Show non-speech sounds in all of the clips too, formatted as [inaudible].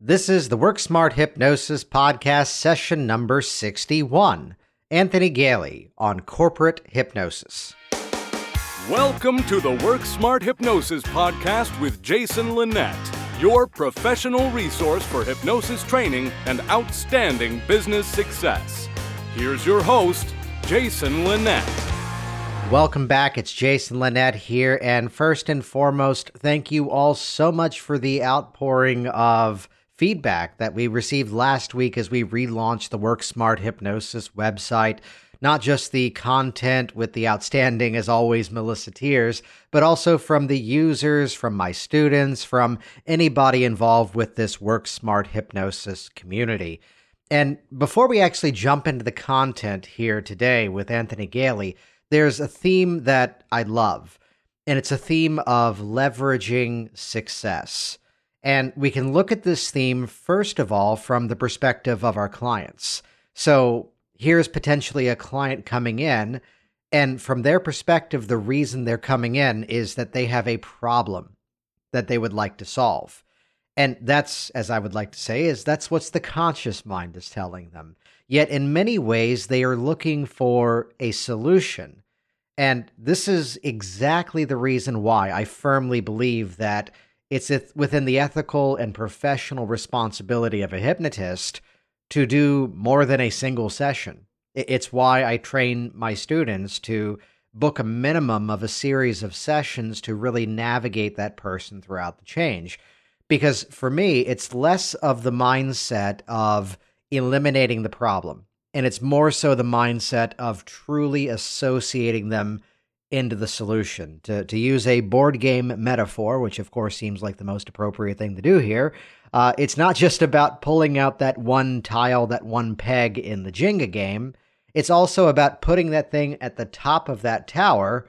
This is the Work Smart Hypnosis Podcast, session number 61. Anthony Galie on corporate hypnosis. Welcome to the Work Smart Hypnosis Podcast with Jason Linett, your professional resource for hypnosis training and outstanding business success. Here's your host, Jason Linett. Welcome back. It's Jason Linett here. And first and foremost, thank you all so much for the outpouring of feedback that we received last week as we relaunched the Work Smart Hypnosis website. Not just the content with the outstanding, as always, Melissa Tiers, but also from the users, from my students, from anybody involved with this Work Smart Hypnosis community. And before we actually jump into the content here today with Anthony Galie, there's a theme that I love, and it's a theme of leveraging success. And we can look at this theme, first of all, from the perspective of our clients. So here's potentially a client coming in, and from their perspective, the reason they're coming in is that they have a problem that they would like to solve. And that's, as I would like to say, is that's what's the conscious mind is telling them. Yet in many ways, they are looking for a solution. And this is exactly the reason why I firmly believe that it's within the ethical and professional responsibility of a hypnotist to do more than a single session. It's why I train my students to book a minimum of a series of sessions to really navigate that person throughout the change. Because for me, it's less of the mindset of eliminating the problem, and it's more so the mindset of truly associating them into the solution. To, to use a board game metaphor, which of course seems like the most appropriate thing to do here, uh, it's not just about pulling out that one tile, that one peg in the Jenga game. It's also about putting that thing at the top of that tower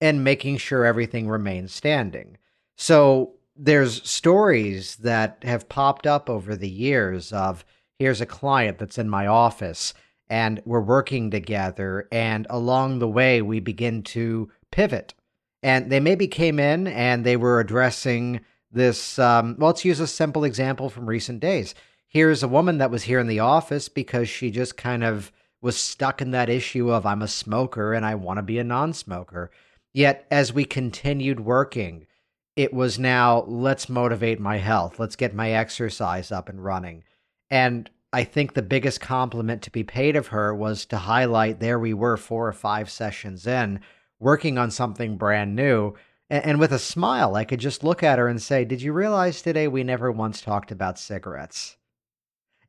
and making sure everything remains standing. So there's stories that have popped up over the years of here's a client that's in my office and we're working together. And along the way, we begin to pivot. And they maybe came in and they were addressing this. Um, well, let's use a simple example from recent days. Here's a woman that was here in the office because she just kind of was stuck in that issue of I'm a smoker and I want to be a non smoker. Yet, as we continued working, it was now let's motivate my health, let's get my exercise up and running. And I think the biggest compliment to be paid of her was to highlight there we were four or five sessions in, working on something brand new. And, and, with a smile, I could just look at her and say, Did you realize today we never once talked about cigarettes?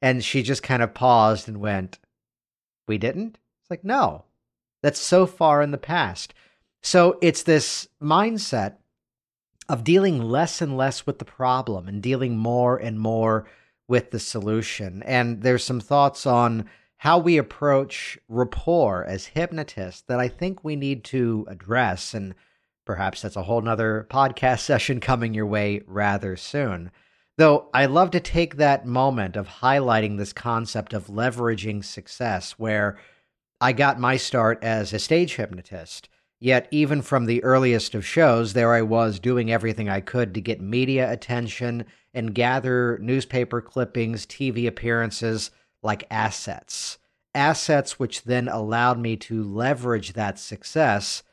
And she just kind of paused and went, We didn't? It's like, No, that's so far in the past. So it's this mindset of dealing less and less with the problem and dealing more and more with the solution. And there's some thoughts on how we approach rapport as hypnotists that I think we need to address. And perhaps that's a whole nother podcast [laughs] session coming your way rather soon. Though I love to take that moment of highlighting this concept of leveraging success, where I got my start as a stage hypnotist. Yet, even from the earliest of shows, there I was doing everything I could to get media attention and gather newspaper clippings, TV appearances like assets. Assets which then allowed me to leverage that success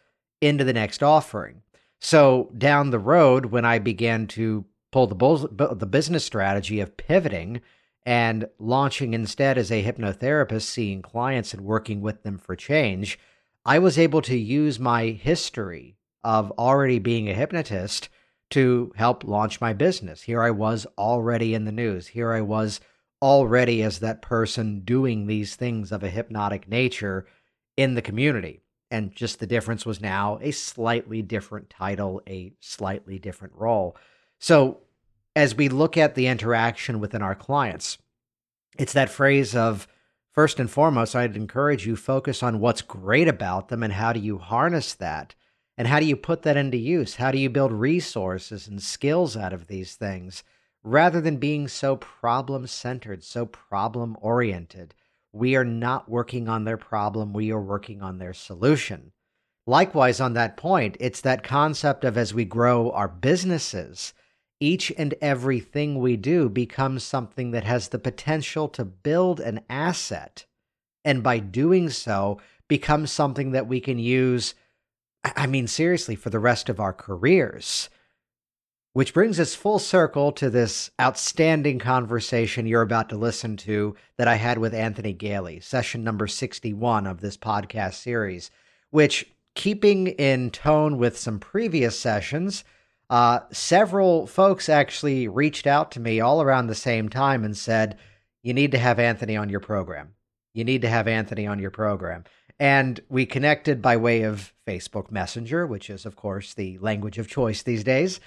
into the next offering. So down the road, when I began to pull the, the business strategy of pivoting and launching instead as a hypnotherapist, seeing clients and working with them for change, I was able to use my history of already being a hypnotist to help launch my business. Here I was already in the news. Here I was already as that person doing these things of a hypnotic nature in the community. And just the difference was now a slightly different title, a slightly different role. So, as we look at the interaction within our clients, it's that phrase of first and foremost, I'd encourage you focus on what's great about them and how do you harness that and how do you put that into use? How do you build resources and skills out of these things rather than being so problem centered, so problem oriented? We are not working on their problem, we are working on their solution. Likewise, on that point, it's that concept of as we grow our businesses, each and everything we do becomes something that has the potential to build an asset. And by doing so, becomes something that we can use, I mean, seriously, for the rest of our careers. Which brings us full circle to this outstanding conversation you're about to listen to that I had with Anthony Galie, session number 61 of this podcast series, which, keeping in tone with some previous sessions, uh, several folks actually reached out to me all around the same time and said, You need to have Anthony on your program. You need to have Anthony on your program. And we connected by way of Facebook Messenger, which is, of course, the language of choice these days.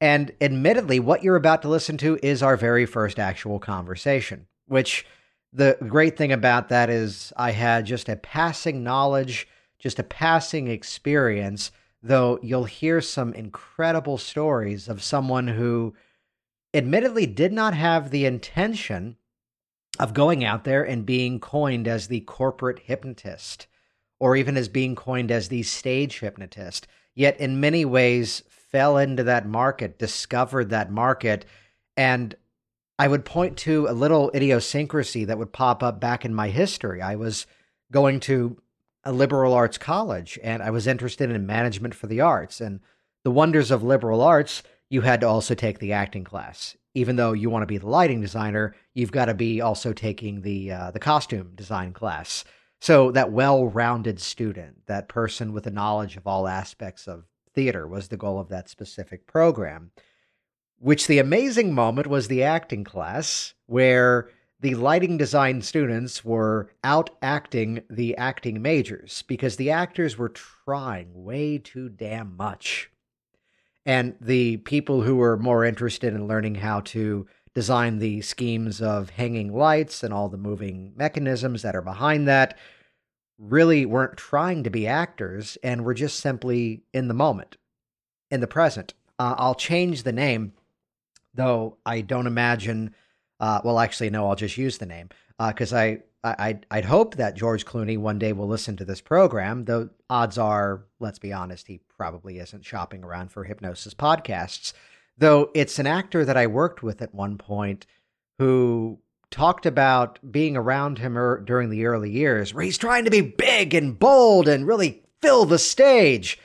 And admittedly, what you're about to listen to is our very first actual conversation, which the great thing about that is I had just a passing knowledge, just a passing experience though you'll hear some incredible stories of someone who admittedly did not have the intention of going out there and being coined as the corporate hypnotist or even as being coined as the stage hypnotist, yet in many ways fell into that market, discovered that market. And I would point to a little idiosyncrasy that would pop up back in my history. I was going to a liberal arts college and I was interested in management for the arts. And the wonders of liberal arts, you had to also take the acting class. Even though you want to be the lighting designer, you've got to be also taking the uh, the costume design class. So that well-rounded student, that person with a knowledge of all aspects of theater was the goal of that specific program. Which the amazing moment was the acting class where the lighting design students were out acting the acting majors because the actors were trying way too damn much. And the people who were more interested in learning how to design the schemes of hanging lights and all the moving mechanisms that are behind that really weren't trying to be actors and were just simply in the moment, in the present. Uh, I'll change the name, though I don't imagine uh, well, actually, no, I'll just use the name because uh, I, I I'd hope that George Clooney one day will listen to this program. Though odds are, let's be honest, he probably isn't shopping around for hypnosis podcasts. Though it's an actor that I worked with at one point who talked about being around him er, during the early years, where he's trying to be big and bold and really fill the stage.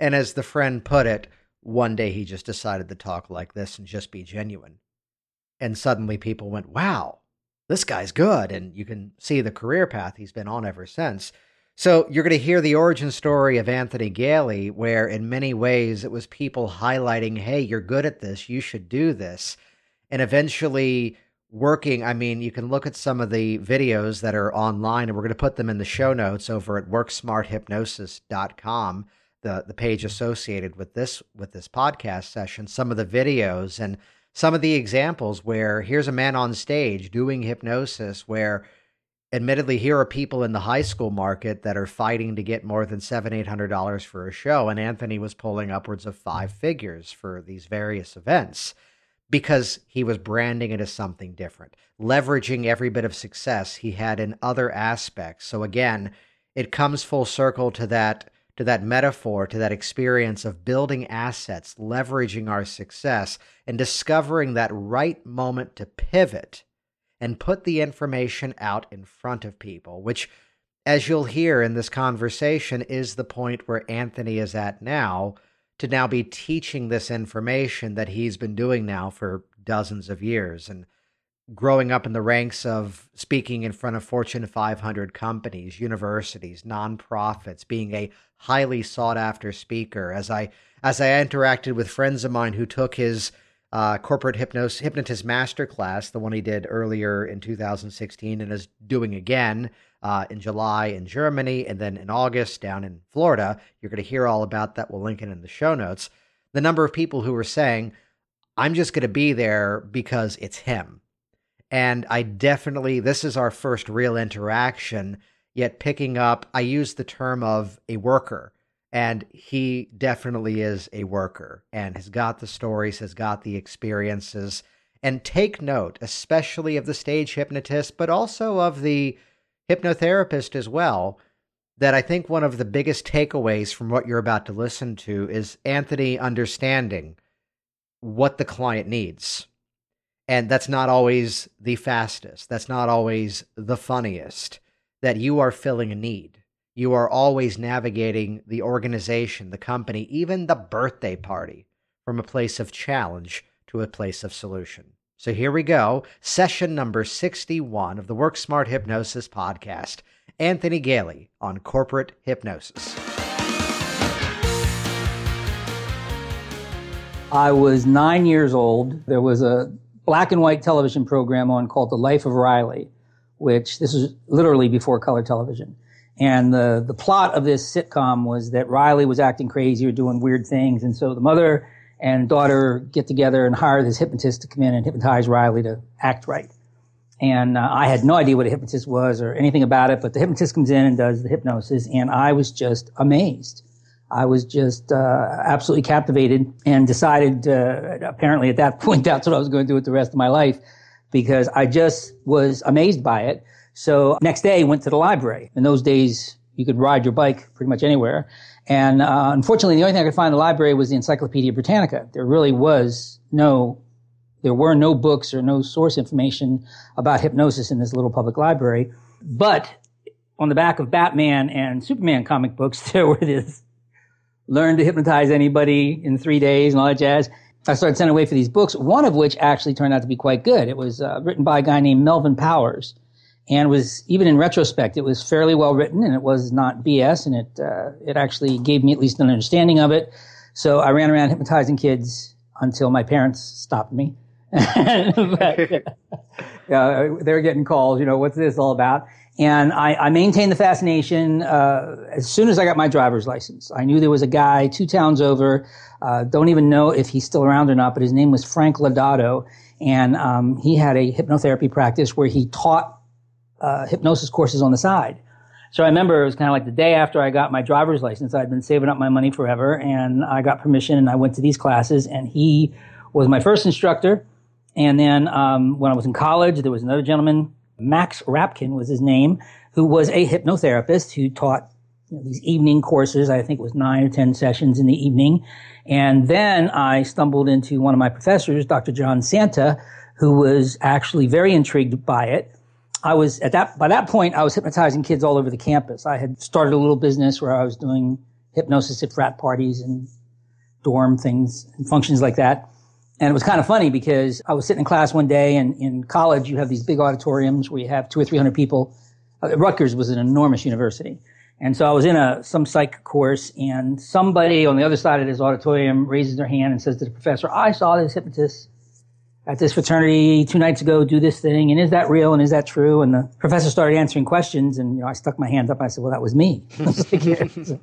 And as the friend put it, one day he just decided to talk like this and just be genuine and suddenly people went, wow, this guy's good. And you can see the career path he's been on ever since. So you're going to hear the origin story of Anthony Galie, where in many ways it was people highlighting, hey, you're good at this, you should do this. And eventually working, I mean, you can look at some of the videos that are online, and we're going to put them in the show notes over at worksmarthypnosis.com, the, the page associated with this with this podcast session, some of the videos and some of the examples where here's a man on stage doing hypnosis where admittedly here are people in the high school market that are fighting to get more than seven eight hundred dollars for a show and anthony was pulling upwards of five figures for these various events because he was branding it as something different leveraging every bit of success he had in other aspects. So again it comes full circle to that to that metaphor, to that experience of building assets, leveraging our success, and discovering that right moment to pivot and put the information out in front of people, which, as you'll hear in this conversation, is the point where Anthony is at now to now be teaching this information that he's been doing now for dozens of years. And growing up in the ranks of speaking in front of Fortune 500 companies, universities, nonprofits, being a highly sought after speaker. As I as I interacted with friends of mine who took his uh, corporate hypnos hypnotist masterclass, the one he did earlier in 2016, and is doing again uh, in July in Germany, and then in August down in Florida. You're going to hear all about that. We'll link it in the show notes. The number of people who were saying, "I'm just going to be there because it's him." And I definitely, this is our first real interaction, yet picking up, I use the term of a worker. And he definitely is a worker and has got the stories, has got the experiences. And take note, especially of the stage hypnotist, but also of the hypnotherapist as well, that I think one of the biggest takeaways from what you're about to listen to is Anthony understanding what the client needs. And that's not always the fastest. That's not always the funniest. That you are filling a need. You are always navigating the organization, the company, even the birthday party from a place of challenge to a place of solution. So here we go, session number 61 of the Work Smart Hypnosis podcast. Anthony Galie on corporate hypnosis. I was nine years old. There was a black and white television program on called The Life of Riley, which this was literally before color television. And the, the plot of this sitcom was that Riley was acting crazy or doing weird things. And so the mother and daughter get together and hire this hypnotist to come in and hypnotize Riley to act right. And uh, I had no idea what a hypnotist was or anything about it, but the hypnotist comes in and does the hypnosis, and I was just amazed. I was just uh, absolutely captivated and decided, uh, apparently at that [laughs] point, that's what I was going to do with the rest of my life because I just was amazed by it. So next day, went to the library. In those days, you could ride your bike pretty much anywhere. And uh, unfortunately, the only thing I could find in the library was the Encyclopedia Britannica. There really was no, there were no books or no source information about hypnosis in this little public library. But on the back of Batman and Superman comic books, [laughs] there were this learn to hypnotize anybody in three days and all that jazz. I started sending away for these books, one of which actually turned out to be quite good. It was uh, written by a guy named Melvin Powers and was even in retrospect, it was fairly well written and it was not BS and it uh, it actually gave me at least an understanding of it. So I ran around hypnotizing kids until my parents stopped me. [laughs] but, [laughs] [laughs] uh, they were getting calls, you know, what's this all about? And I, I maintained the fascination uh, as soon as I got my driver's license. I knew there was a guy two towns over. Uh, don't even know if he's still around or not, but his name was Frank Lodato, and um, he had a hypnotherapy practice where he taught uh, hypnosis courses on the side. So I remember it was kind of like the day after I got my driver's license. I'd been saving up my money forever, and I got permission, and I went to these classes. And he was my first instructor. And then um, when I was in college, there was another gentleman Max Rapkin was his name, who was a hypnotherapist who taught you know, these evening courses. I think it was nine or 10 sessions in the evening. And then I stumbled into one of my professors, Dr. John Santa, who was actually very intrigued by it. I was at that, by that point, I was hypnotizing kids all over the campus. I had started a little business where I was doing hypnosis at frat parties and dorm things and functions like that. And it was kind of funny because I was sitting in class one day and in college, you have these big auditoriums where you have two or 300 people. Uh, Rutgers was an enormous university. And so I was in a, some psych course and somebody on the other side of this auditorium raises their hand and says to the professor, I saw this hypnotist at this fraternity two nights ago do this thing. And is that real? And is that true? And the professor started answering questions and, you know, I stuck my hand up. I said, well, that was me. [laughs]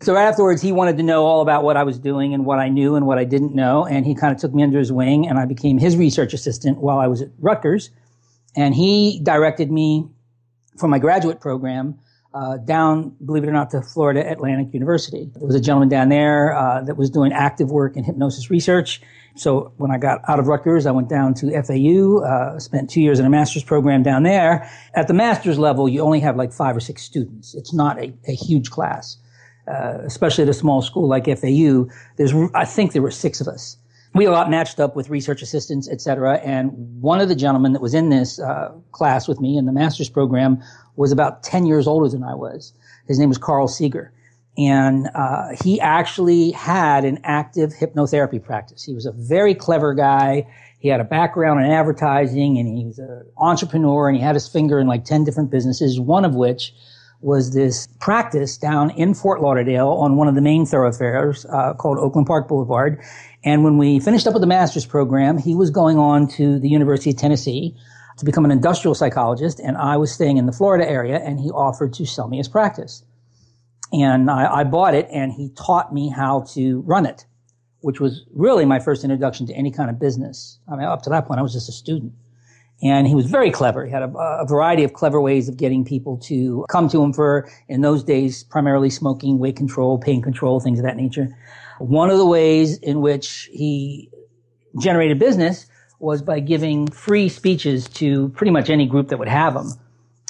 So right afterwards, he wanted to know all about what I was doing and what I knew and what I didn't know. And he kind of took me under his wing and I became his research assistant while I was at Rutgers. And he directed me for my graduate program uh, down, believe it or not, to Florida Atlantic University. There was a gentleman down there uh, that was doing active work in hypnosis research. So when I got out of Rutgers, I went down to FAU, uh, spent two years in a master's program down there. At the master's level, you only have like five or six students. It's not a, a huge class uh, especially at a small school like FAU, there's, I think there were six of us. We got matched up with research assistants, et cetera. And one of the gentlemen that was in this uh, class with me in the master's program was about 10 years older than I was. His name was Carl Seeger. And uh, he actually had an active hypnotherapy practice. He was a very clever guy. He had a background in advertising and he was an entrepreneur and he had his finger in like 10 different businesses, one of which was this practice down in Fort Lauderdale on one of the main thoroughfares uh, called Oakland Park Boulevard. And when we finished up with the master's program, he was going on to the University of Tennessee to become an industrial psychologist, and I was staying in the Florida area, and he offered to sell me his practice. And I, I bought it, and he taught me how to run it, which was really my first introduction to any kind of business. I mean, up to that point, I was just a student. And he was very clever. He had a, a, variety of clever ways of getting people to come to him for, in those days, primarily smoking, weight control, pain control, things of that nature. One of the ways in which he generated business was by giving free speeches to pretty much any group that would have them.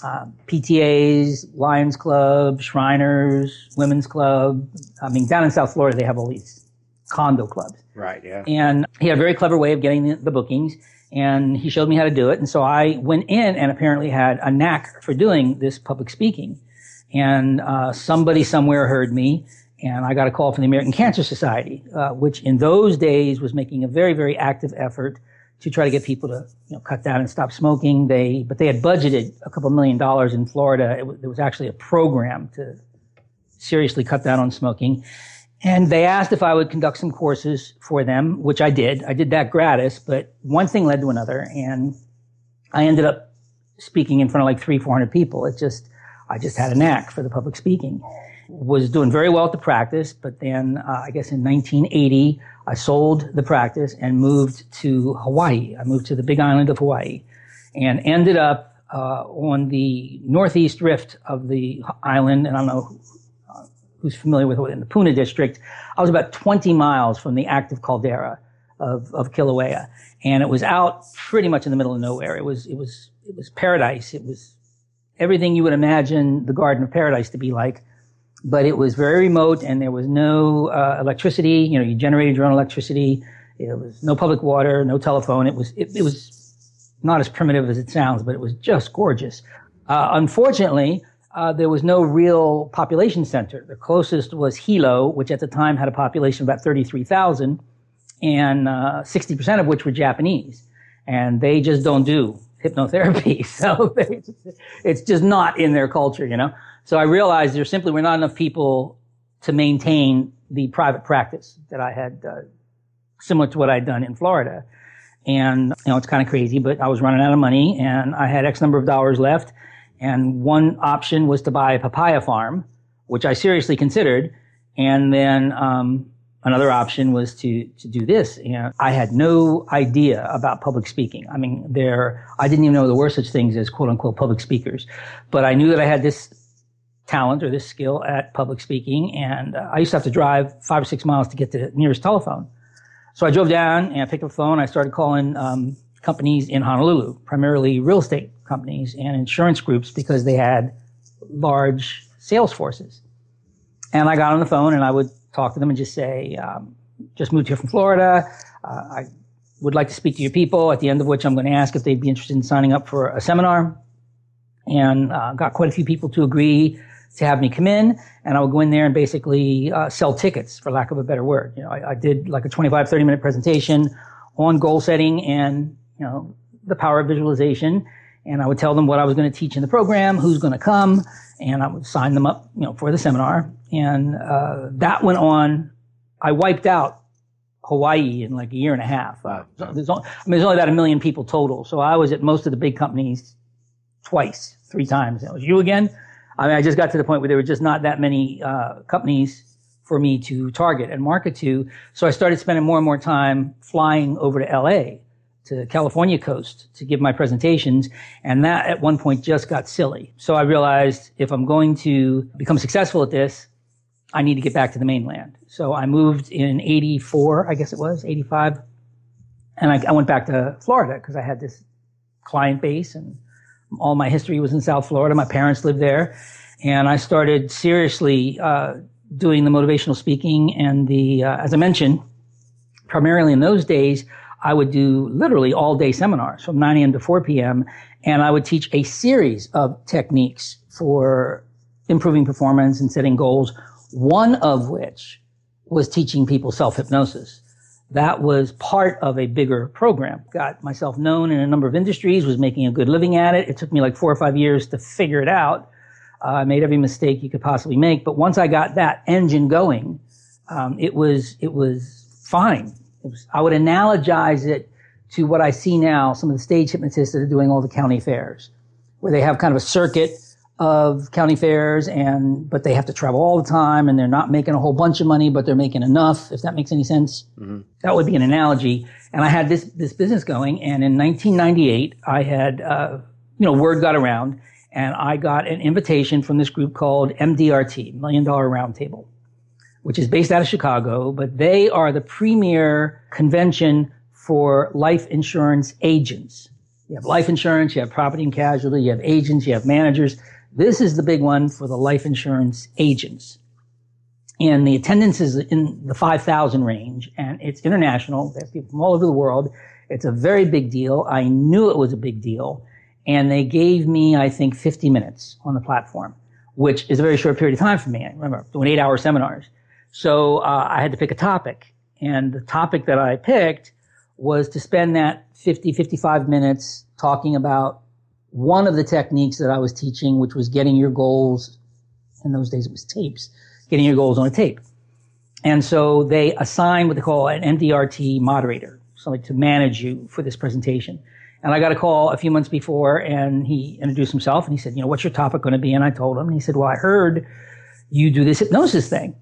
Uh, PTAs, Lions Club, Shriners, Women's Club. I mean, down in South Florida, they have all these condo clubs. Right. Yeah. And he had a very clever way of getting the, the bookings and he showed me how to do it. And so I went in and apparently had a knack for doing this public speaking. And uh, somebody somewhere heard me, and I got a call from the American Cancer Society, uh, which in those days was making a very, very active effort to try to get people to you know, cut down and stop smoking. They, but they had budgeted a couple million dollars in Florida. It, there was actually a program to seriously cut down on smoking. And they asked if I would conduct some courses for them, which I did. I did that gratis, but one thing led to another. And I ended up speaking in front of like three, 400 people. It just, I just had a knack for the public speaking. Was doing very well at the practice, but then uh, I guess in 1980, I sold the practice and moved to Hawaii. I moved to the big island of Hawaii and ended up uh, on the northeast rift of the island. And I don't know who's familiar with it in the Puna district, I was about 20 miles from the active caldera of, of Kilauea. And it was out pretty much in the middle of nowhere. It was, it was, it was paradise. It was everything you would imagine the Garden of Paradise to be like. But it was very remote and there was no uh, electricity. You know, you generated your own electricity. It was no public water, no telephone. It was, it, it was not as primitive as it sounds, but it was just gorgeous. Uh, unfortunately, uh, there was no real population center. The closest was Hilo, which at the time had a population of about 33,000, and uh, 60% of which were Japanese. And they just don't do hypnotherapy. [laughs] So it's just not in their culture, you know? So I realized there simply were not enough people to maintain the private practice that I had, uh, similar to what I'd done in Florida. And, you know, it's kind of crazy, but I was running out of money and I had X number of dollars left and one option was to buy a papaya farm, which I seriously considered. And then, um, another option was to, to do this. And I had no idea about public speaking. I mean, there, I didn't even know there were such things as quote unquote public speakers, but I knew that I had this talent or this skill at public speaking. And uh, I used to have to drive five or six miles to get to the nearest telephone. So I drove down and I picked up the phone. I started calling, um, companies in Honolulu, primarily real estate companies and insurance groups because they had large sales forces. And I got on the phone and I would talk to them and just say, um, just moved here from Florida. Uh, I would like to speak to your people, at the end of which I'm going to ask if they'd be interested in signing up for a seminar. And uh, got quite a few people to agree to have me come in and I would go in there and basically uh, sell tickets for lack of a better word. You know, I, I, did like a 25, 30 minute presentation on goal setting and, you know, the power of visualization and I would tell them what I was going to teach in the program, who's going to come, and I would sign them up, you know, for the seminar. And uh, that went on. I wiped out Hawaii in like a year and a half. Uh, there's only, I mean, there's only about a million people total, so I was at most of the big companies twice, three times. It was you again. I mean, I just got to the point where there were just not that many uh, companies for me to target and market to. So I started spending more and more time flying over to LA to California coast to give my presentations. And that at one point just got silly. So I realized if I'm going to become successful at this, I need to get back to the mainland. So I moved in 84, I guess it was, 85. And I, I went back to Florida because I had this client base and all my history was in South Florida. My parents lived there. And I started seriously, uh, doing the motivational speaking and the, uh, as I mentioned, primarily in those days, I would do literally all day seminars from 9 a.m. to 4 p.m. And I would teach a series of techniques for improving performance and setting goals. One of which was teaching people self-hypnosis. That was part of a bigger program. Got myself known in a number of industries, was making a good living at it. It took me like four or five years to figure it out. Uh, I made every mistake you could possibly make. But once I got that engine going, um, it was, it was fine. I would analogize it to what I see now, some of the stage hypnotists that are doing all the county fairs, where they have kind of a circuit of county fairs and, but they have to travel all the time and they're not making a whole bunch of money, but they're making enough, if that makes any sense. Mm-hmm. That would be an analogy. And I had this, this business going and in 1998, I had, uh, you know, word got around and I got an invitation from this group called MDRT, Million Dollar Roundtable which is based out of Chicago, but they are the premier convention for life insurance agents. You have life insurance, you have property and casualty, you have agents, you have managers. This is the big one for the life insurance agents. and the attendance is in the 5,000 range and it's international. There's people from all over the world. It's a very big deal. I knew it was a big deal and they gave me, I think, 50 minutes on the platform, which is a very short period of time for me. I remember doing eight hour seminars. So uh, I had to pick a topic and the topic that I picked was to spend that 50, 55 minutes talking about one of the techniques that I was teaching, which was getting your goals. In those days, it was tapes getting your goals on a tape. And so they assign what they call an MDRT moderator, somebody to manage you for this presentation. And I got a call a few months before and he introduced himself and he said, you know, what's your topic going to be? And I told him and he said, well, I heard you do this hypnosis thing.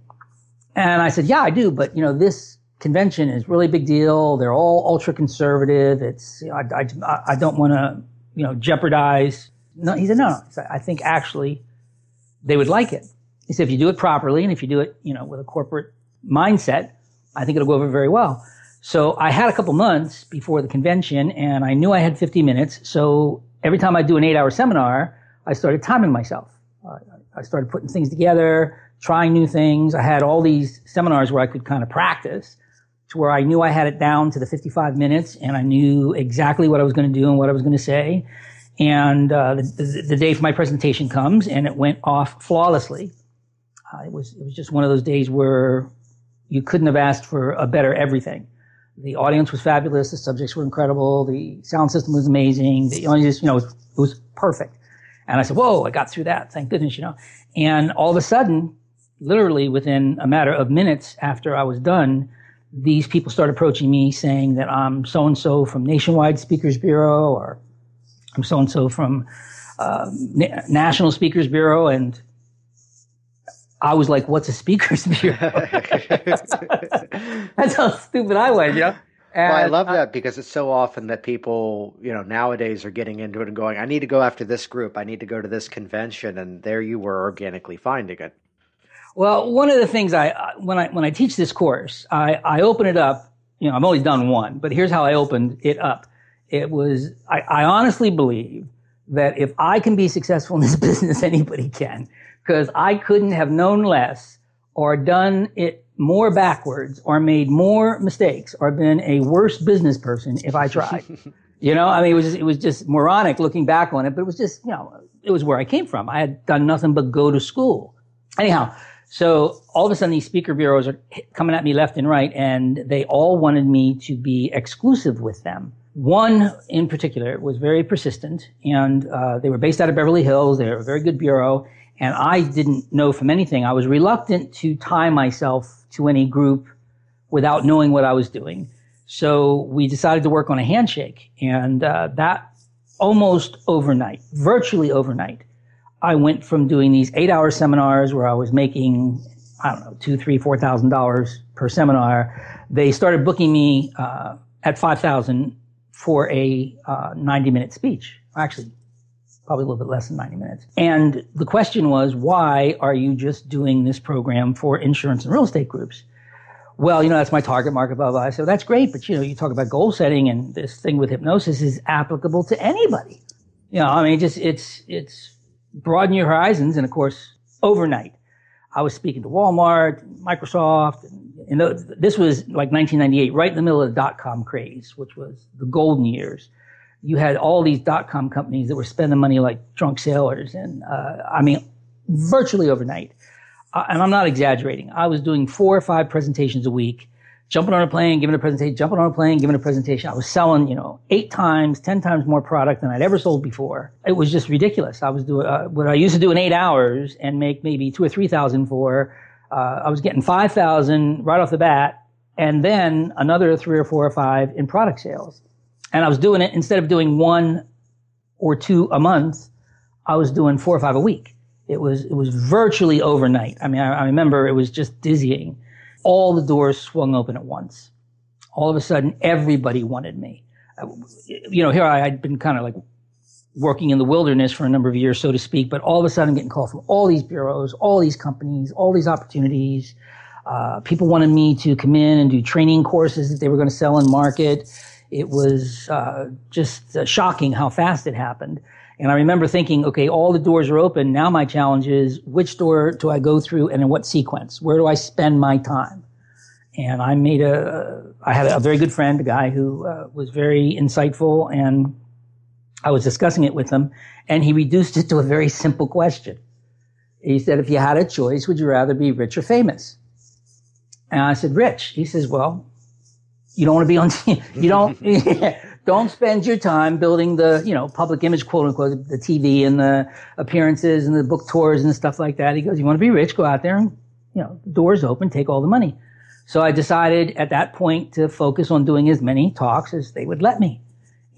And I said, yeah, I do. But, you know, this convention is really a big deal. They're all ultra conservative. It's, you know, I, I, I don't want to, you know, jeopardize. No, he said, no, no. I think actually they would like it. He said, if you do it properly and if you do it, you know, with a corporate mindset, I think it'll go over very well. So I had a couple months before the convention and I knew I had 50 minutes. So every time I do an eight hour seminar, I started timing myself. Uh, I started putting things together, trying new things. I had all these seminars where I could kind of practice to where I knew I had it down to the 55 minutes and I knew exactly what I was going to do and what I was going to say. And uh, the, the, day for my presentation comes and it went off flawlessly. Uh, it was it was just one of those days where you couldn't have asked for a better everything. The audience was fabulous. The subjects were incredible. The sound system was amazing. The audience, you know, it was, it was perfect. And I said, "Whoa! I got through that. Thank goodness, you know." And all of a sudden, literally within a matter of minutes after I was done, these people start approaching me saying that I'm so and so from Nationwide Speakers Bureau, or I'm so and so from uh, National Speakers Bureau, and I was like, what's a speaker's [laughs] bureau? [laughs] That's how stupid I was, you know? And well, I love I, that because it's so often that people, you know, nowadays are getting into it and going, I need to go after this group. I need to go to this convention. And there you were organically finding it. Well, one of the things I, uh, when I, when I teach this course, I, I open it up, you know, I've only done one, but here's how I opened it up. It was, I, I honestly believe that if I can be successful in this [laughs] business, anybody can because I couldn't have known less or done it more backwards or made more mistakes or been a worse business person if I tried. [laughs] you know, I mean, it was just, it was just moronic looking back on it, but it was just, you know, it was where I came from. I had done nothing but go to school. Anyhow, so all of a sudden these speaker bureaus are coming at me left and right and they all wanted me to be exclusive with them. One in particular was very persistent and uh, they were based out of Beverly Hills. They were a very good bureau and I didn't know from anything. I was reluctant to tie myself to any group without knowing what I was doing. So we decided to work on a handshake, and uh, that almost overnight, virtually overnight, I went from doing these eight-hour seminars where I was making I don't know two, three, four thousand dollars per seminar. They started booking me uh, at five thousand for a uh, ninety-minute speech. Actually, probably a little bit less than 90 minutes. And the question was, why are you just doing this program for insurance and real estate groups? Well, you know, that's my target market, blah, blah. So that's great. But, you know, you talk about goal setting and this thing with hypnosis is applicable to anybody. You know, I mean, just, it's, it's broaden your horizons. And of course, overnight, I was speaking to Walmart, Microsoft, and, this was like 1998, right in the middle of the dot com craze, which was the golden years you had all these dot com companies that were spending money like drunk sailors. And, uh, I mean, virtually overnight. Uh, and I'm not exaggerating. I was doing four or five presentations a week, jumping on a plane, giving a presentation, jumping on a plane, giving a presentation. I was selling, you know, eight times, ten times more product than I'd ever sold before. It was just ridiculous. I was doing uh, what I used to do in eight hours and make maybe two or three thousand for. Uh, I was getting five thousand right off the bat, and then another three or four or five in product sales. And I was doing it instead of doing one or two a month, I was doing four or five a week. It was, it was virtually overnight. I mean, I, I remember it was just dizzying. All the doors swung open at once. All of a sudden, everybody wanted me. You know, here I had been kind of like working in the wilderness for a number of years, so to speak, but all of a sudden I'm getting called from all these bureaus, all these companies, all these opportunities. Uh, people wanted me to come in and do training courses that they were going to sell and market It was uh, just uh, shocking how fast it happened. And I remember thinking, okay, all the doors are open. Now my challenge is which door do I go through and in what sequence? Where do I spend my time? And I made a, I had a very good friend, a guy who uh, was very insightful and I was discussing it with him and he reduced it to a very simple question. He said, if you had a choice, would you rather be rich or famous? And I said, rich. He says, well, you don't want to be on, you don't, [laughs] don't spend your time building the, you know, public image, quote unquote, the TV and the appearances and the book tours and stuff like that. He goes, you want to be rich, go out there and, you know, doors open, take all the money. So I decided at that point to focus on doing as many talks as they would let me.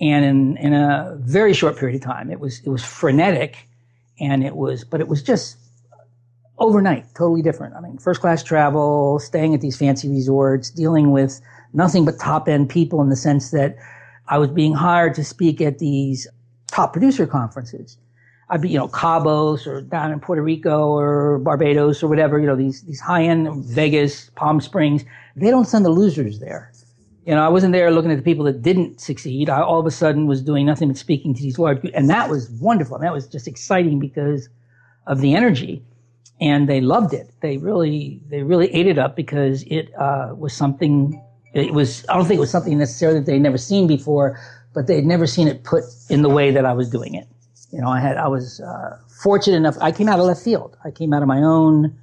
And in, in a very short period of time, it was, it was frenetic and it was, but it was just overnight, totally different. I mean, first class travel, staying at these fancy resorts, dealing with nothing but top end people in the sense that I was being hired to speak at these top producer conferences. I'd be, you know, Cabos or down in Puerto Rico or Barbados or whatever, you know, these, these high end Vegas, Palm Springs. They don't send the losers there. You know, I wasn't there looking at the people that didn't succeed. I all of a sudden was doing nothing but speaking to these large, and that was wonderful. And that was just exciting because of the energy and they loved it. They really, they really ate it up because it uh, was something. It was. I don't think it was something necessarily that they'd never seen before, but they'd never seen it put in the way that I was doing it. You know, I had. I was uh, fortunate enough. I came out of left field. I came out of my own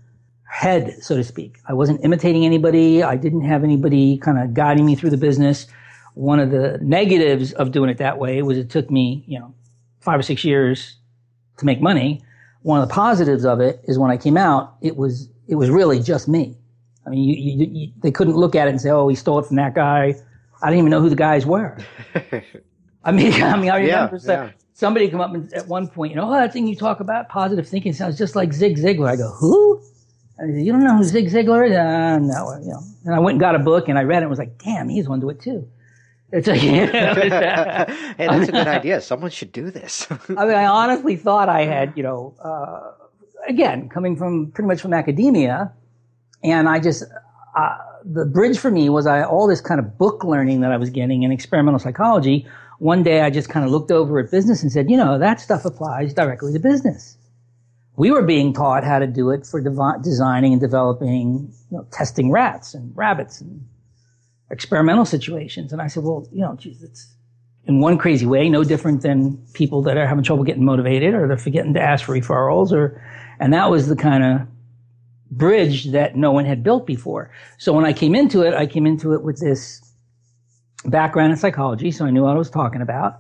head, so to speak. I wasn't imitating anybody. I didn't have anybody kind of guiding me through the business. One of the negatives of doing it that way was it took me, you know, five or six years to make money one of the positives of it is when I came out, it was it was really just me. I mean, you, you, you, they couldn't look at it and say, "Oh, he stole it from that guy." I didn't even know who the guys were. [laughs] [laughs] I mean, I mean, I remember yeah, yeah. somebody come up and, at one point, you know, oh, that thing you talk about, positive thinking, sounds just like Zig Ziglar. I go, who? And said, you don't know who Zig Ziglar is? Uh, no, you know. And I went and got a book and I read it and was like, damn, he's one to it too. It's a, [laughs] you know, hey, that's a good idea. Someone should do this. I mean, I honestly thought I had, you know, uh, again, coming from pretty much from academia, and I just, uh, the bridge for me was I, all this kind of book learning that I was getting in experimental psychology. One day I just kind of looked over at business and said, you know, that stuff applies directly to business. We were being taught how to do it for devi- designing and developing, you know, testing rats and rabbits and experimental situations. And I said, well, you know, geez, it's in one crazy way, no different than people that are having trouble getting motivated or they're forgetting to ask for referrals or, and that was the kind of bridge that no one had built before. So when I came into it, I came into it with this background in psychology. So I knew what I was talking about.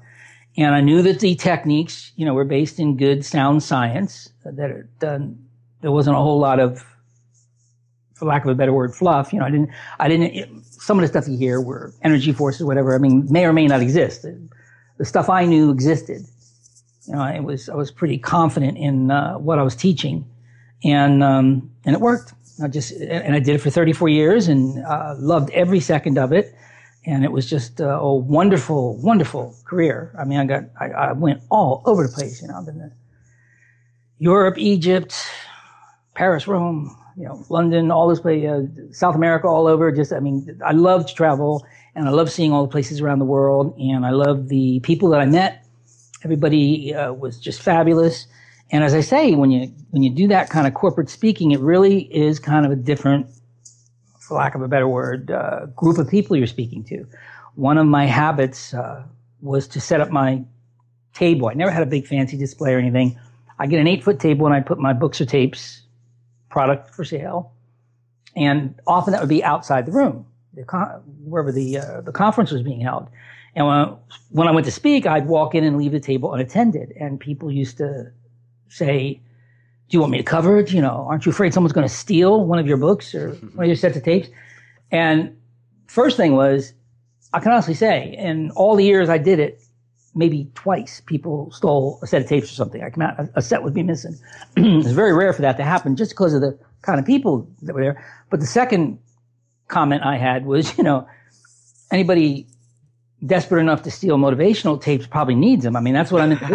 And I knew that the techniques, you know, were based in good, sound science that done. There wasn't a whole lot of, for lack of a better word, fluff. You know, I didn't, I didn't, some of the stuff you hear were energy forces, whatever. I mean, may or may not exist. The stuff I knew existed. You know, it was I was pretty confident in uh, what I was teaching, and um, and it worked. I just and I did it for 34 years and uh, loved every second of it. And it was just uh, a wonderful, wonderful career. I mean, I got I, I went all over the place. You know, I've been to Europe, Egypt, Paris, Rome, you know, London, all this way, uh, South America, all over. Just, I mean, I love to travel and I love seeing all the places around the world. And I love the people that I met. Everybody uh, was just fabulous. And as I say, when you when you do that kind of corporate speaking, it really is kind of a different, for lack of a better word, uh, group of people you're speaking to. One of my habits uh, was to set up my table. I never had a big fancy display or anything. I get an eight foot table and I put my books or tapes product for sale. And often that would be outside the room, the con- wherever the, uh, the conference was being held. And when I, when I went to speak, I'd walk in and leave the table unattended. And people used to say, do you want me to cover it? You know, aren't you afraid someone's going to steal one of your books or [laughs] one of your sets of tapes? And first thing was, I can honestly say, in all the years I did it, maybe twice people stole a set of tapes or something. I come out, a set would be missing. [clears throat] it's very rare for that to happen just because of the kind of people that were there. But the second comment I had was, [laughs] you know, anybody desperate enough to steal motivational tapes probably needs them. I mean, that's what I'm in the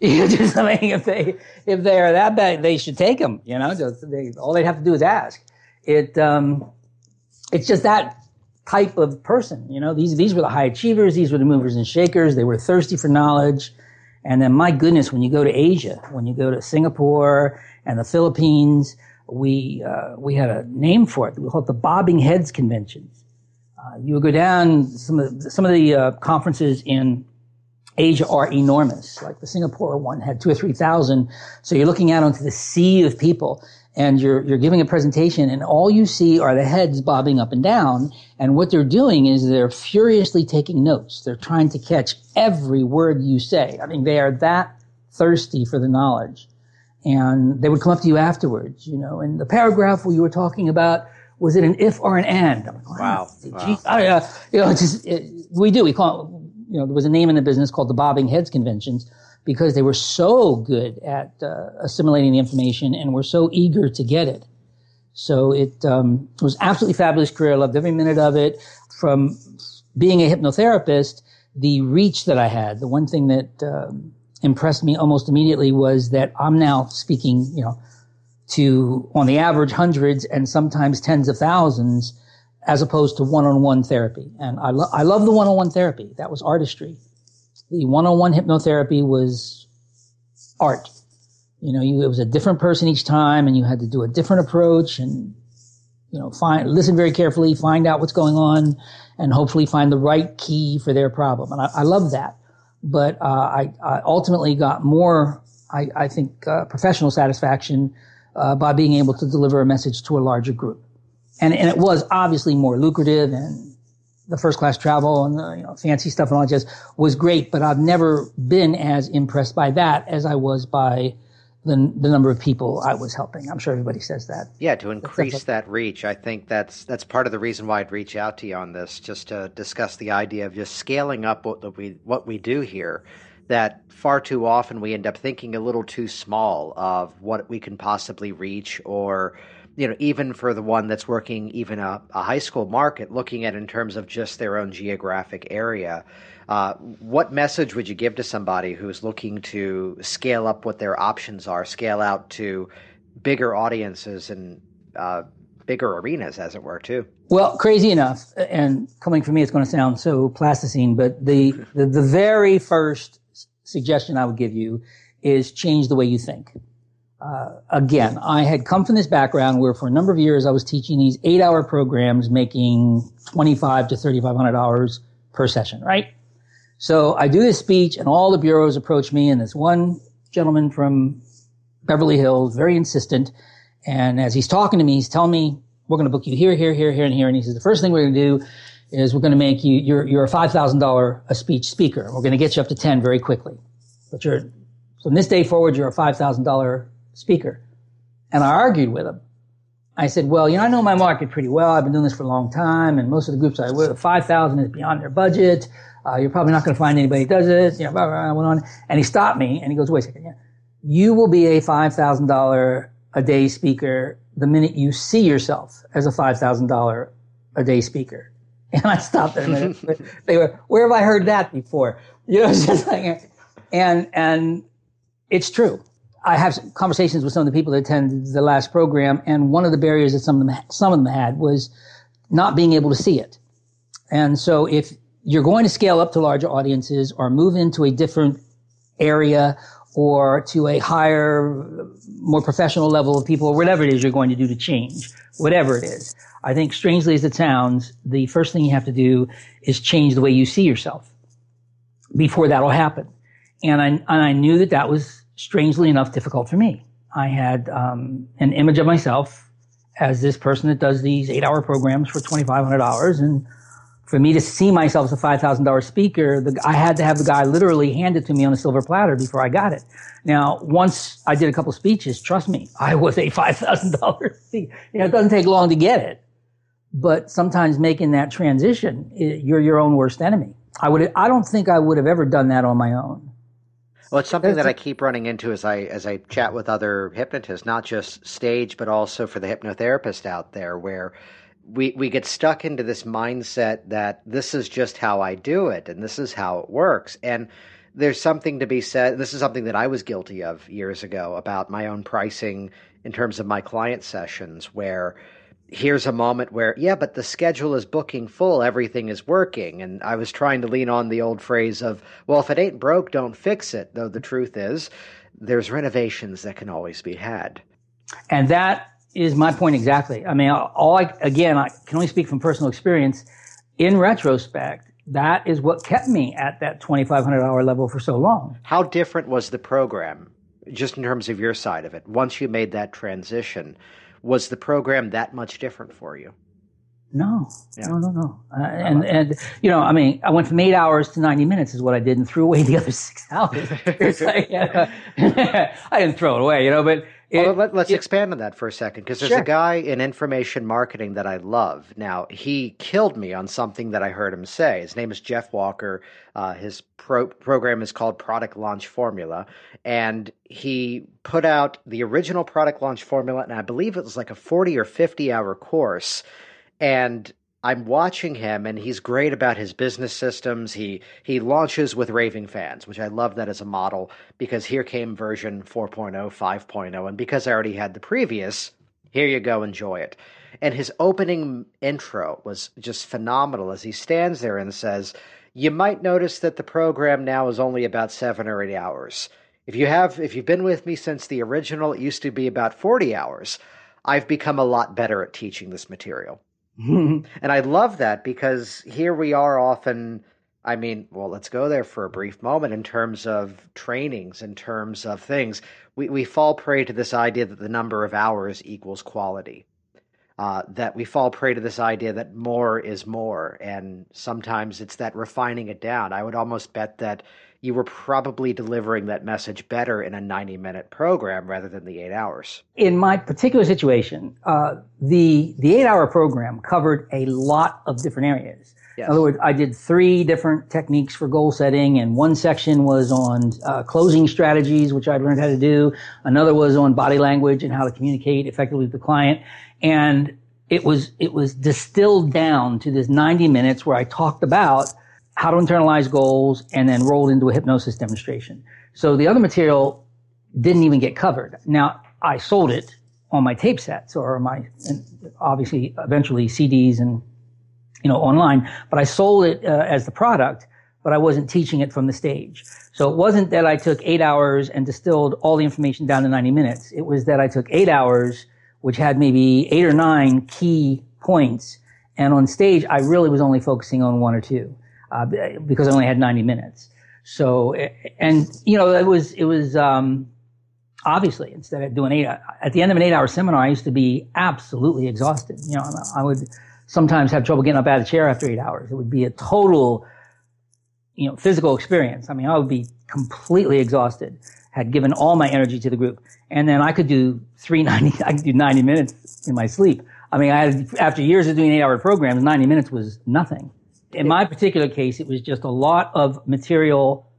business I mean, if they, if they are that bad, they should take them, you know, just, they, all they have to do is ask. It, um, it's just that type of person. You know, these these were the high achievers. These were the movers and shakers. They were thirsty for knowledge. And then, my goodness, when you go to Asia, when you go to Singapore and the Philippines, we uh, we had a name for it. We called it the Bobbing Heads Conventions. Uh, you would go down some of the, some of the uh, conferences in Asia are enormous. Like the Singapore one had two or three thousand. So you're looking out onto the sea of people, and you're you're giving a presentation and all you see are the heads bobbing up and down. And what they're doing is they're furiously taking notes. They're trying to catch every word you say. I mean they are that thirsty for the knowledge. And they would come up to you afterwards you know. And the paragraph where you were talking about was it an if or an and like, wow, wow. I, uh, you know just it, we do we call it, you know there was a name in the business called the bobbing heads conventions because they were so good at uh, assimilating the information and were so eager to get it. So it um, was absolutely fabulous career. I loved every minute of it. From being a hypnotherapist, the reach that I had, the one thing that um, impressed me almost immediately was that I'm now speaking, you know, to on the average hundreds and sometimes tens of thousands, as opposed to one-on-one therapy. And I, lo- I love the one-on-one therapy. That was artistry the one-on-one hypnotherapy was art. You know, you, it was a different person each time and you had to do a different approach and, you know, find, listen very carefully, find out what's going on and hopefully find the right key for their problem. And I, I love that. But, uh, I, I, ultimately got more, I, I think, uh, professional satisfaction, uh, by being able to deliver a message to a larger group. And, and it was obviously more lucrative and the first class travel and the you know, fancy stuff and all that jazz was great, but I've never been as impressed by that as I was by the, the number of people I was helping. I'm sure everybody says that. Yeah, to increase that reach, I think that's that's part of the reason why I'd reach out to you on this, just to discuss the idea of just scaling up what we what we do here. That far too often we end up thinking a little too small of what we can possibly reach or you know, even for the one that's working even a, a high school market, looking at in terms of just their own geographic area, uh, what message would you give to somebody who's looking to scale up what their options are, scale out to bigger audiences and uh, bigger arenas, as it were, too? Well, crazy enough, and coming from me, it's going to sound so plasticine, but the, the, the very first suggestion I would give you is change the way you think uh, again, I had come from this background where for a number of years I was teaching these eight hour programs making 25 to $3,500 per session, right? So I do this speech and all the bureaus approach me and this one gentleman from Beverly Hills, very insistent. And as he's talking to me, he's telling me, we're going to book you here, here, here, here, and here. And he says, the first thing we're going to do is we're going to make you, you're, you're a $5,000 a speech speaker. We're going to get you up to 10 very quickly. But you're, from this day forward, you're a $5,000 speaker. And I argued with him. I said, well, you know, I know my market pretty well. I've been doing this for a long time, and most of the groups I work with, 5,000 is beyond their budget. Uh, you're probably not going to find anybody who does it. You know, blah, blah, blah, I went on, and he stopped me, and he goes, wait a second. Yeah. You will be a $5,000 a day speaker the minute you see yourself as a $5,000 a day speaker. [laughs] And I stopped there a minute. they were, where have I heard that before? You know, it's [laughs] just like, and, and it's true. I have conversations with some of the people that attended the last program, and one of the barriers that some of them some of them had was not being able to see it. And so, if you're going to scale up to larger audiences or move into a different area or to a higher, more professional level of people, or whatever it is you're going to do to change, whatever it is. I think, strangely as it sounds, the first thing you have to do is change the way you see yourself before that'll happen. And I, and I knew that that was strangely enough, difficult for me. I had um, an image of myself as this person that does these eight hour programs for $2,500. And for me to see myself as a $5,000 speaker, the, I had to have the guy literally hand it to me on a silver platter before I got it. Now, once I did a couple speeches, trust me, [laughs] I was a $5,000 [laughs] speaker. You know, it doesn't take long to get it. But sometimes making that transition, you're your own worst enemy. I would, I don't think I would have ever done that on my own. Well, it's something that I keep running into as I as I chat with other hypnotists, not just stage, but also for the hypnotherapist out there, where we we get stuck into this mindset that this is just how I do it and this is how it works. And there's something to be said. This is something that I was guilty of years ago about my own pricing in terms of my client sessions, where here's a moment where, yeah, but the schedule is booking full, everything is working. And I was trying to lean on the old phrase of, well, if it ain't broke, don't fix it. Though the truth is, there's renovations that can always be had. And that is my point exactly. I mean, all I, again, I can only speak from personal experience. In retrospect, that is what kept me at that 2,500 hour level for so long. How different was the program, just in terms of your side of it, once you made that transition? Was the program that much different for you? No, yeah. no, no, no. Uh, and and you know, I mean, I went from eight hours to ninety minutes is what I did, and threw away the other [laughs] six hours. [laughs] like, [laughs] I didn't throw it away, you know, but it, well, let, us expand on that for a second because there's sure. a guy in information marketing that I love. Now, he killed me on something that I heard him say. His name is Jeff Walker. Uh, his pro- program is called Product Launch Formula. And he put out the original Product Launch Formula, and I believe it was like a 40 or 50 hour course. And I'm watching him and he's great about his business systems. He he launches with raving fans, which I love that as a model because here came version 4.0, 5.0 and because I already had the previous, here you go, enjoy it. And his opening intro was just phenomenal as he stands there and says, "You might notice that the program now is only about 7 or 8 hours. If you have if you've been with me since the original, it used to be about 40 hours. I've become a lot better at teaching this material." [laughs] and I love that because here we are often. I mean, well, let's go there for a brief moment in terms of trainings, in terms of things. We, we fall prey to this idea that the number of hours equals quality. Uh, that we fall prey to this idea that more is more. And sometimes it's that refining it down. I would almost bet that you were probably delivering that message better in a 90 minute program rather than the eight hours. In my particular situation, uh, the, the eight hour program covered a lot of different areas. Yes. In other words, I did three different techniques for goal setting, and one section was on uh, closing strategies, which I'd learned how to do. Another was on body language and how to communicate effectively with the client. And it was it was distilled down to this 90 minutes where I talked about how to internalize goals, and then rolled into a hypnosis demonstration. So the other material didn't even get covered. Now I sold it on my tape sets or my, obviously eventually CDs and, you know, online, but I sold it uh, as the product, but I wasn't teaching it from the stage. So it wasn't that I took eight hours and distilled all the information down to 90 minutes. It was that I took eight hours, which had maybe eight or nine key points. And on stage, I really was only focusing on one or two uh, because I only had 90 minutes. So, and you know, it was it was um, obviously instead of doing eight at the end of an eight-hour seminar, I used to be absolutely exhausted. You know, I would sometimes have trouble getting up out of the chair after eight hours. It would be a total, you know, physical experience. I mean, I would be completely exhausted. Had given all my energy to the group, and then I could do three ninety. [laughs] I could do ninety minutes in my sleep. I mean, I had, after years of doing eight-hour programs, ninety minutes was nothing in my particular case, it was just a lot of material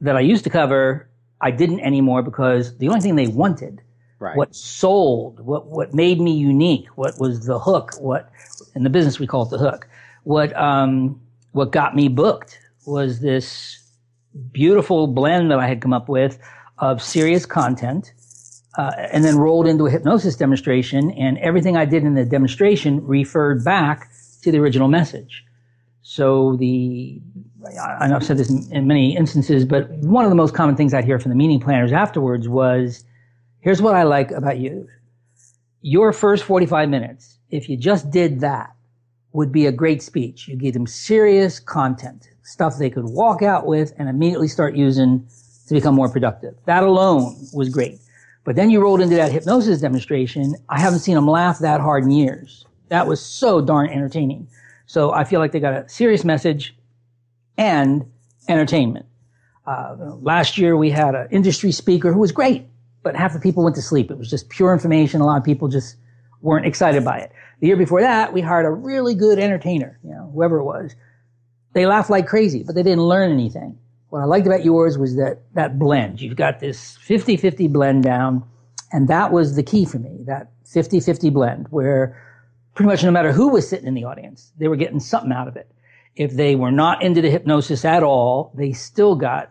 that I used to cover. I didn't anymore because the only thing they wanted, right. what sold, what, what made me unique, what was the hook, what in the business we call it the hook, what, um, what got me booked was this beautiful blend that I had come up with of serious content, uh, and then rolled into a hypnosis demonstration. And everything I did in the demonstration referred back to the original message. So the, I know I've said this in, many instances, but one of the most common things I'd hear from the meeting planners afterwards was, here's what I like about you. Your first 45 minutes, if you just did that, would be a great speech. You gave them serious content, stuff they could walk out with and immediately start using to become more productive. That alone was great. But then you rolled into that hypnosis demonstration. I haven't seen them laugh that hard in years. That was so darn entertaining. So I feel like they got a serious message and entertainment. Uh, last year we had an industry speaker who was great, but half the people went to sleep. It was just pure information. A lot of people just weren't excited by it. The year before that, we hired a really good entertainer, you know, whoever it was. They laughed like crazy, but they didn't learn anything. What I liked about yours was that, that blend. You've got this 50-50 blend down, and that was the key for me, that 50-50 blend where pretty much no matter who was sitting in the audience, they were getting something out of it. If they were not into the hypnosis at all, they still got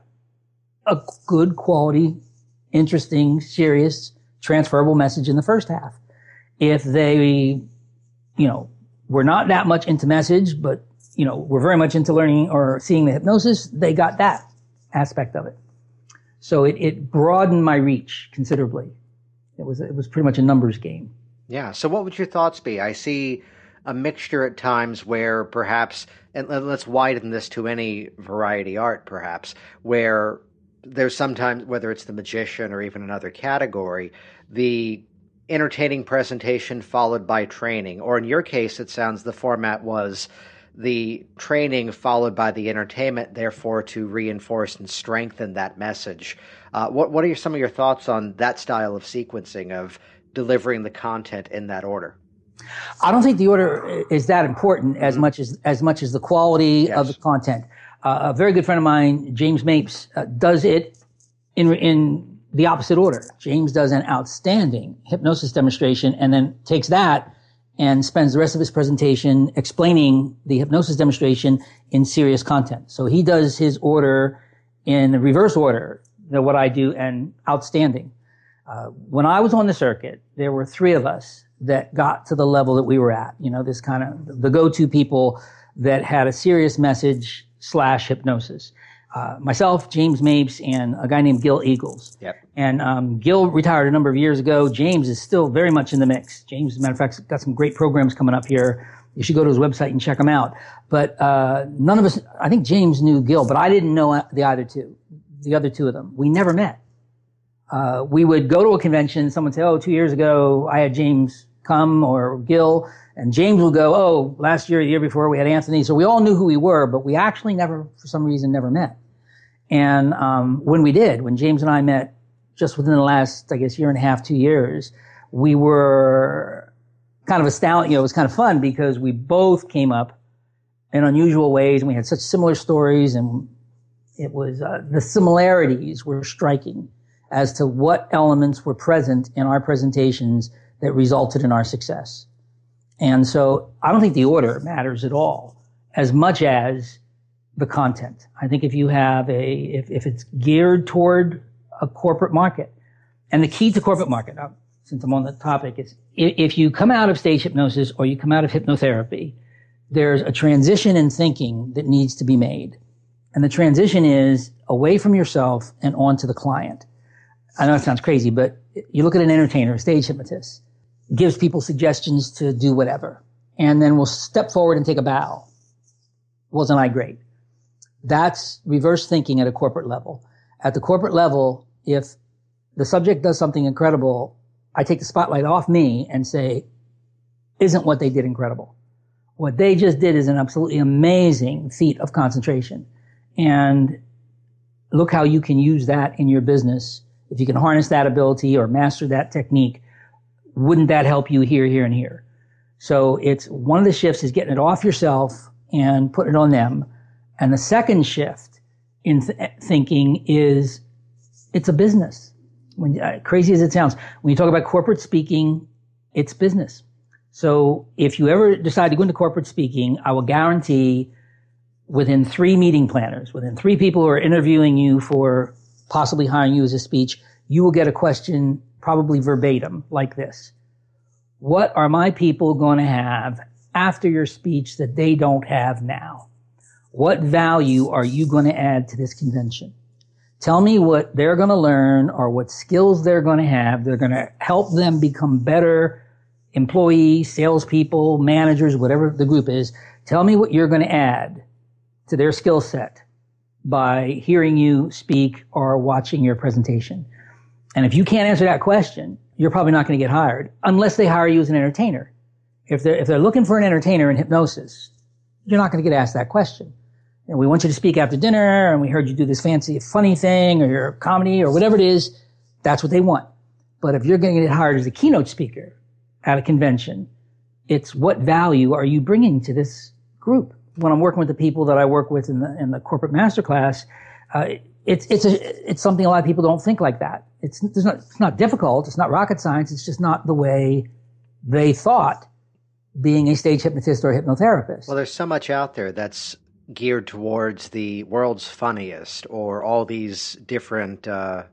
a good quality, interesting, serious, transferable message in the first half. If they you know, we're not that much into message, but you know, we're very much into learning or seeing the hypnosis. They got that aspect of it. So it, it broadened my reach considerably. It was, it was pretty much a numbers game. Yeah. So what would your thoughts be? I see a mixture at times where perhaps, and let's widen this to any variety art, perhaps, where there's sometimes, whether it's the magician or even another category, the entertaining presentation followed by training. Or in your case, it sounds the format was the training followed by the entertainment, therefore to reinforce and strengthen that message. Uh, what what are some of your thoughts on that style of sequencing of delivering the content in that order? I don't think the order is that important as mm-hmm. much as as much as the quality yes. of the content. Uh, a very good friend of mine, James Mapes, uh, does it in in the opposite order. James does an outstanding hypnosis demonstration and then takes that and spends the rest of his presentation explaining the hypnosis demonstration in serious content. So he does his order in reverse order than what I do and outstanding. Uh, when I was on the circuit, there were three of us that got to the level that we were at. You know, this kind of the go-to people that had a serious message slash hypnosis uh, myself, James Mapes, and a guy named Gil Eagles. Yep. And um, Gil retired a number of years ago. James is still very much in the mix. James, as a matter of fact, got some great programs coming up here. You should go to his website and check them out. But uh, none of us, I think James knew Gil, but I didn't know the other two, the other two of them. We never met. Uh, we would go to a convention. Someone say, "Oh, two years ago, I had James come or Gil," and James would go, "Oh, last year, the year before, we had Anthony." So we all knew who we were, but we actually never, for some reason, never met. And um, when we did, when James and I met just within the last, I guess, year and a half, two years, we were kind of astounded. You know, it was kind of fun because we both came up in unusual ways and we had such similar stories and it was, uh, the similarities were striking as to what elements were present in our presentations that resulted in our success. And so I don't think the order matters at all as much as the content. I think if you have a, if, if it's geared toward a corporate market, and the key to corporate market, since I'm on the topic, is if you come out of stage hypnosis or you come out of hypnotherapy, there's a transition in thinking that needs to be made. And the transition is away from yourself and onto the client. I know it sounds crazy, but you look at an entertainer, a stage hypnotist, gives people suggestions to do whatever, and then will step forward and take a bow. Wasn't I great? That's reverse thinking at a corporate level. At the corporate level, if the subject does something incredible, I take the spotlight off me and say, isn't what they did incredible? What they just did is an absolutely amazing feat of concentration. And look how you can use that in your business. If you can harness that ability or master that technique, wouldn't that help you here, here, and here? So it's one of the shifts is getting it off yourself and putting it on them. And the second shift in th- thinking is it's a business. When, uh, crazy as it sounds, when you talk about corporate speaking, it's business. So if you ever decide to go into corporate speaking, I will guarantee within three meeting planners, within three people who are interviewing you for possibly hiring you as a speech, you will get a question probably verbatim like this. What are my people going to have after your speech that they don't have now? What value are you going to add to this convention? Tell me what they're going to learn or what skills they're going to have. They're going to help them become better employees, salespeople, managers, whatever the group is. Tell me what you're going to add to their skill set by hearing you speak or watching your presentation. And if you can't answer that question, you're probably not going to get hired unless they hire you as an entertainer. If they're, if they're looking for an entertainer in hypnosis, you're not going to get asked that question and we want you to speak after dinner and we heard you do this fancy funny thing or your comedy or whatever it is, that's what they want. But if you're going to get hired as a keynote speaker at a convention, it's what value are you bringing to this group? When I'm working with the people that I work with in the, in the corporate masterclass, uh, it's, it's a, it's something a lot of people don't think like that. It's, it's not, it's not difficult. It's not rocket science. It's just not the way they thought being a stage hypnotist or a hypnotherapist. Well, there's so much out there that's geared towards the world's funniest or all these different uh,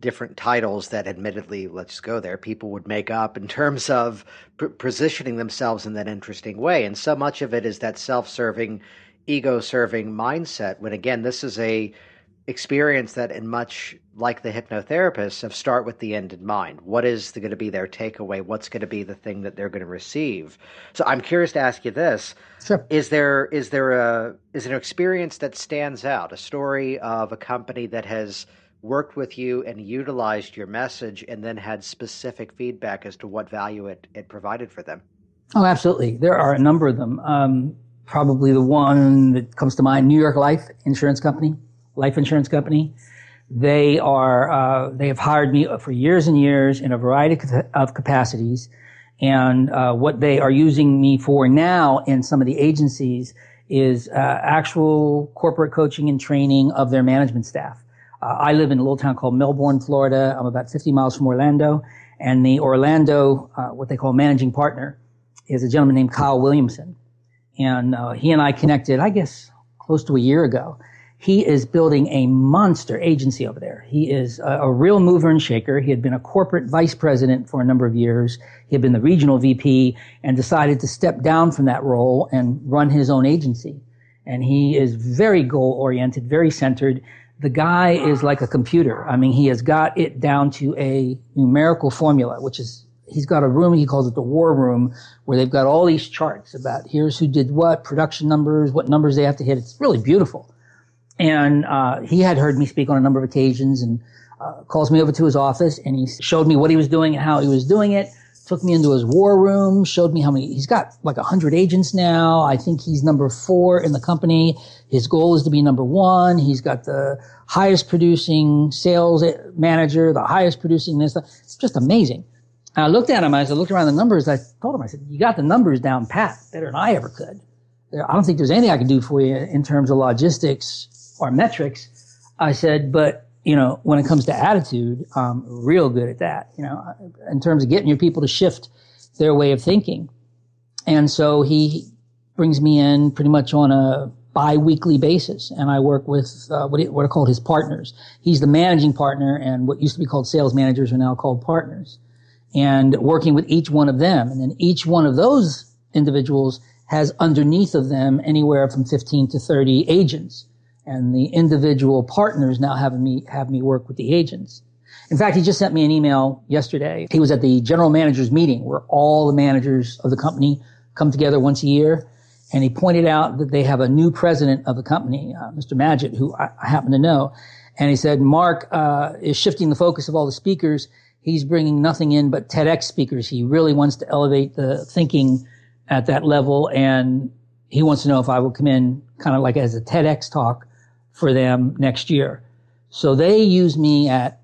different titles that admittedly let's go there people would make up in [laughs] terms of p- positioning themselves in that interesting way. And so much of it is that self-serving ego-serving mindset when again this is a experience that in much like the hypnotherapists of start with the end in mind. What is going to be their takeaway? What's going to be the thing that they're going to receive? So i'm curious to ask you this. Sure. is there is there a is an experience that stands out a story of a company that has worked with you and utilized your message and then had specific feedback as to what value it, it provided for them oh absolutely there are a number of them um, probably the one that comes to mind new york life insurance company life insurance company. They are uh, they have hired me for years and years in a variety of capacities, and uh, what they are using me for now in some of the agencies is uh, actual corporate coaching and training of their management staff. Uh, I live in a little town called Melbourne, Florida. I'm about 50 miles from Orlando, and the Orlando uh, what they call managing partner is a gentleman named Kyle Williamson, and uh, he and I connected, I guess, close to a year ago he is building a monster agency over there. He is a, a, real mover and shaker. He had been a corporate vice president for a number of years. He had been the regional VP and decided to step down from that role and run his own agency. And he is very goal oriented, very centered. The guy is like a computer. I mean, he has got it down to a numerical formula, which is he's got a room, he calls it the war room, where they've got all these charts about here's who did what, production numbers, what numbers they have to hit. It's really beautiful. And uh, he had heard me speak on a number of occasions and uh, calls me over to his office and he showed me what he was doing and how he was doing it. Took me into his war room, showed me how many, he's got like a hundred agents now. I think he's number four in the company. His goal is to be number one. He's got the highest producing sales manager, the highest producing this. It's just amazing. And I looked at him as I looked around the numbers. I told him, I said, you got the numbers down pat better than I ever could. I don't think there's anything I can do for you in terms of logistics or metrics. I said, but you know, when it comes to attitude, I'm real good at that. You know, in terms of getting your people to shift their way of thinking. And so he brings me in pretty much on a bi-weekly basis and I work with uh, what, what are called his partners. He's the managing partner and what used to be called sales managers are now called partners and working with each one of them. And then each one of those individuals has underneath of them anywhere from 15 to 30 agents and the individual partners now having me have me work with the agents. In fact, he just sent me an email yesterday. He was at the general managers meeting where all the managers of the company come together once a year. And he pointed out that they have a new president of the company, uh, Mr. Magid, who I, I, happen to know. And he said, Mark uh, is shifting the focus of all the speakers. He's bringing nothing in but TEDx speakers. He really wants to elevate the thinking at that level. And he wants to know if I will come in kind of like as a TEDx talk for them next year. So they use me at,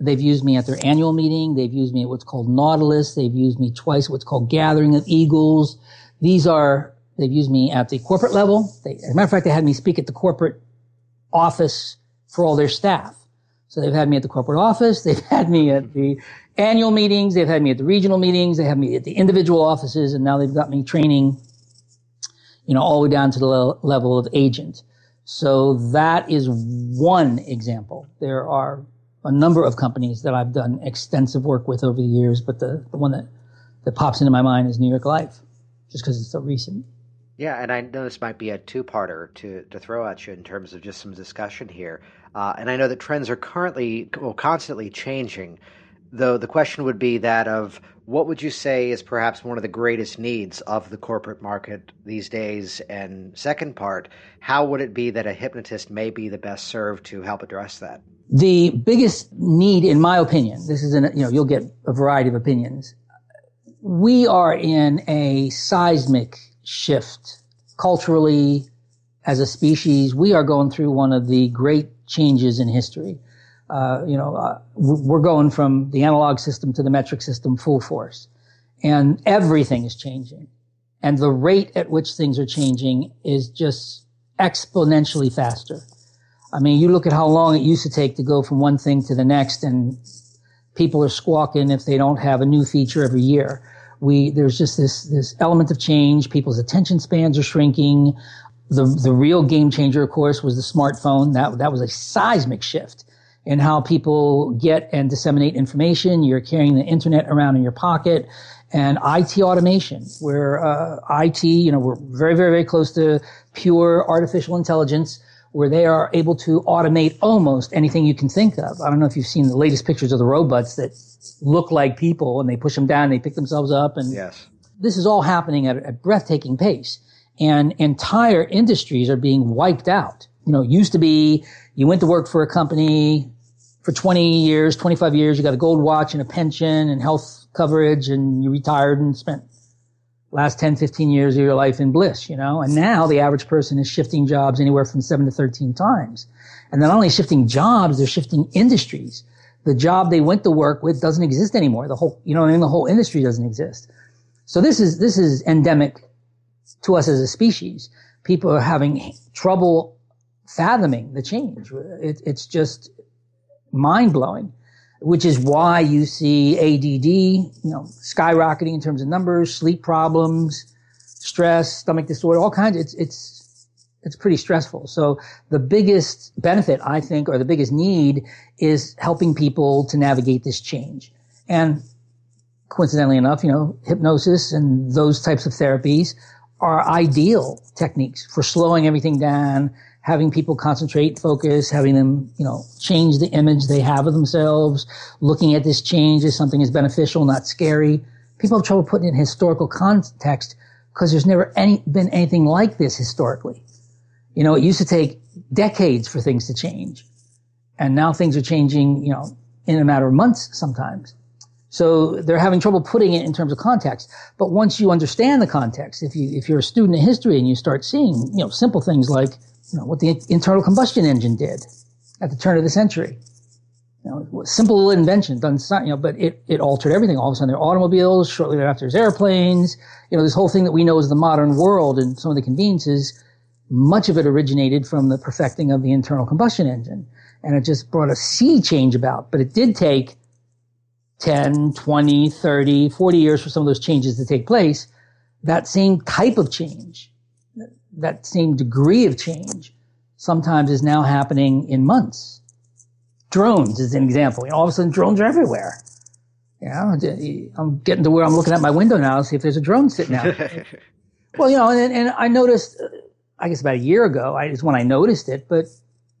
they've used me at their annual meeting. They've used me at what's called Nautilus. They've used me twice at what's called Gathering of Eagles. These are, they've used me at the corporate level. They, as a matter of fact, they had me speak at the corporate office for all their staff. So they've had me at the corporate office. They've [laughs] had me at the annual meetings. They've had me at the regional meetings. They have me at the individual offices. And now they've got me training, you know, all the way down to the level of agent. So that is one example. There are a number of companies that I've done extensive work with over the years, but the, the one that, that pops into my mind is New York Life, just because it's so recent. Yeah, and I know this might be a two-parter to, to throw at you in terms of just some discussion here. Uh, and I know that trends are currently, well, constantly changing though the question would be that of what would you say is perhaps one of the greatest needs of the corporate market these days? And second part, how would it be that a hypnotist may be the best served to help address that? The biggest need, in my opinion, this is an, you know, you'll get a variety of opinions. We are in a seismic shift culturally as a species. We are going through one of the great changes in history uh, you know, uh, we're going from the analog system to the metric system full force. And everything is changing. And the rate at which things are changing is just exponentially faster. I mean, you look at how long it used to take to go from one thing to the next and people are squawking if they don't have a new feature every year. We, there's just this, this element of change. People's attention spans are shrinking. The, the real game changer, of course, was the smartphone. That, that was a seismic shift in how people get and disseminate information. You're carrying the internet around in your pocket and IT automation, where uh, IT, you know, we're very, very, very close to pure artificial intelligence, where they are able to automate almost anything you can think of. I don't know if you've seen the latest pictures of the robots that look like people, and they push them down, and they pick themselves up, and yes. this is all happening at a breathtaking pace, and entire industries are being wiped out. You know, it used to be you went to work for a company for 20 years, 25 years, you got a gold watch and a pension and health coverage and you retired and spent last 10, 15 years of your life in bliss, you know? And now the average person is shifting jobs anywhere from seven to 13 times. And not only shifting jobs, they're shifting industries. The job they went to work with doesn't exist anymore. The whole, you know I mean? The whole industry doesn't exist. So this is, this is endemic to us as a species. People are having trouble fathoming the change. It, it's just mind blowing which is why you see ADD, you know, skyrocketing in terms of numbers, sleep problems, stress, stomach disorder, all kinds. It's, it's, it's pretty stressful. So the biggest benefit, I think, or the biggest need is helping people to navigate this change. And coincidentally enough, you know, hypnosis and those types of therapies are ideal techniques for slowing everything down, having people concentrate, focus, having them, you know, change the image they have of themselves, looking at this change as something is beneficial, not scary. People have trouble putting it in historical context because there's never any, been anything like this historically. You know, it used to take decades for things to change. And now things are changing, you know, in a matter of months sometimes. So they're having trouble putting it in terms of context. But once you understand the context, if you, if you're a student of history and you start seeing, you know, simple things like, you know, what the internal combustion engine did at the turn of the century. You know, simple little invention done, you know, but it, it altered everything. All of a sudden there are automobiles, shortly thereafter there's airplanes, you know, this whole thing that we know as the modern world and some of the conveniences, much of it originated from the perfecting of the internal combustion engine. And it just brought a sea change about, but it did take 10, 20, 30, 40 years for some of those changes to take place. That same type of change that same degree of change sometimes is now happening in months. Drones is an example. You know, all of a sudden drones are everywhere. Yeah, I'm getting to where I'm looking at my window now to see if there's a drone sitting out. [laughs] well, you know, and, and I noticed, uh, I guess about a year ago, I, is when I noticed it, but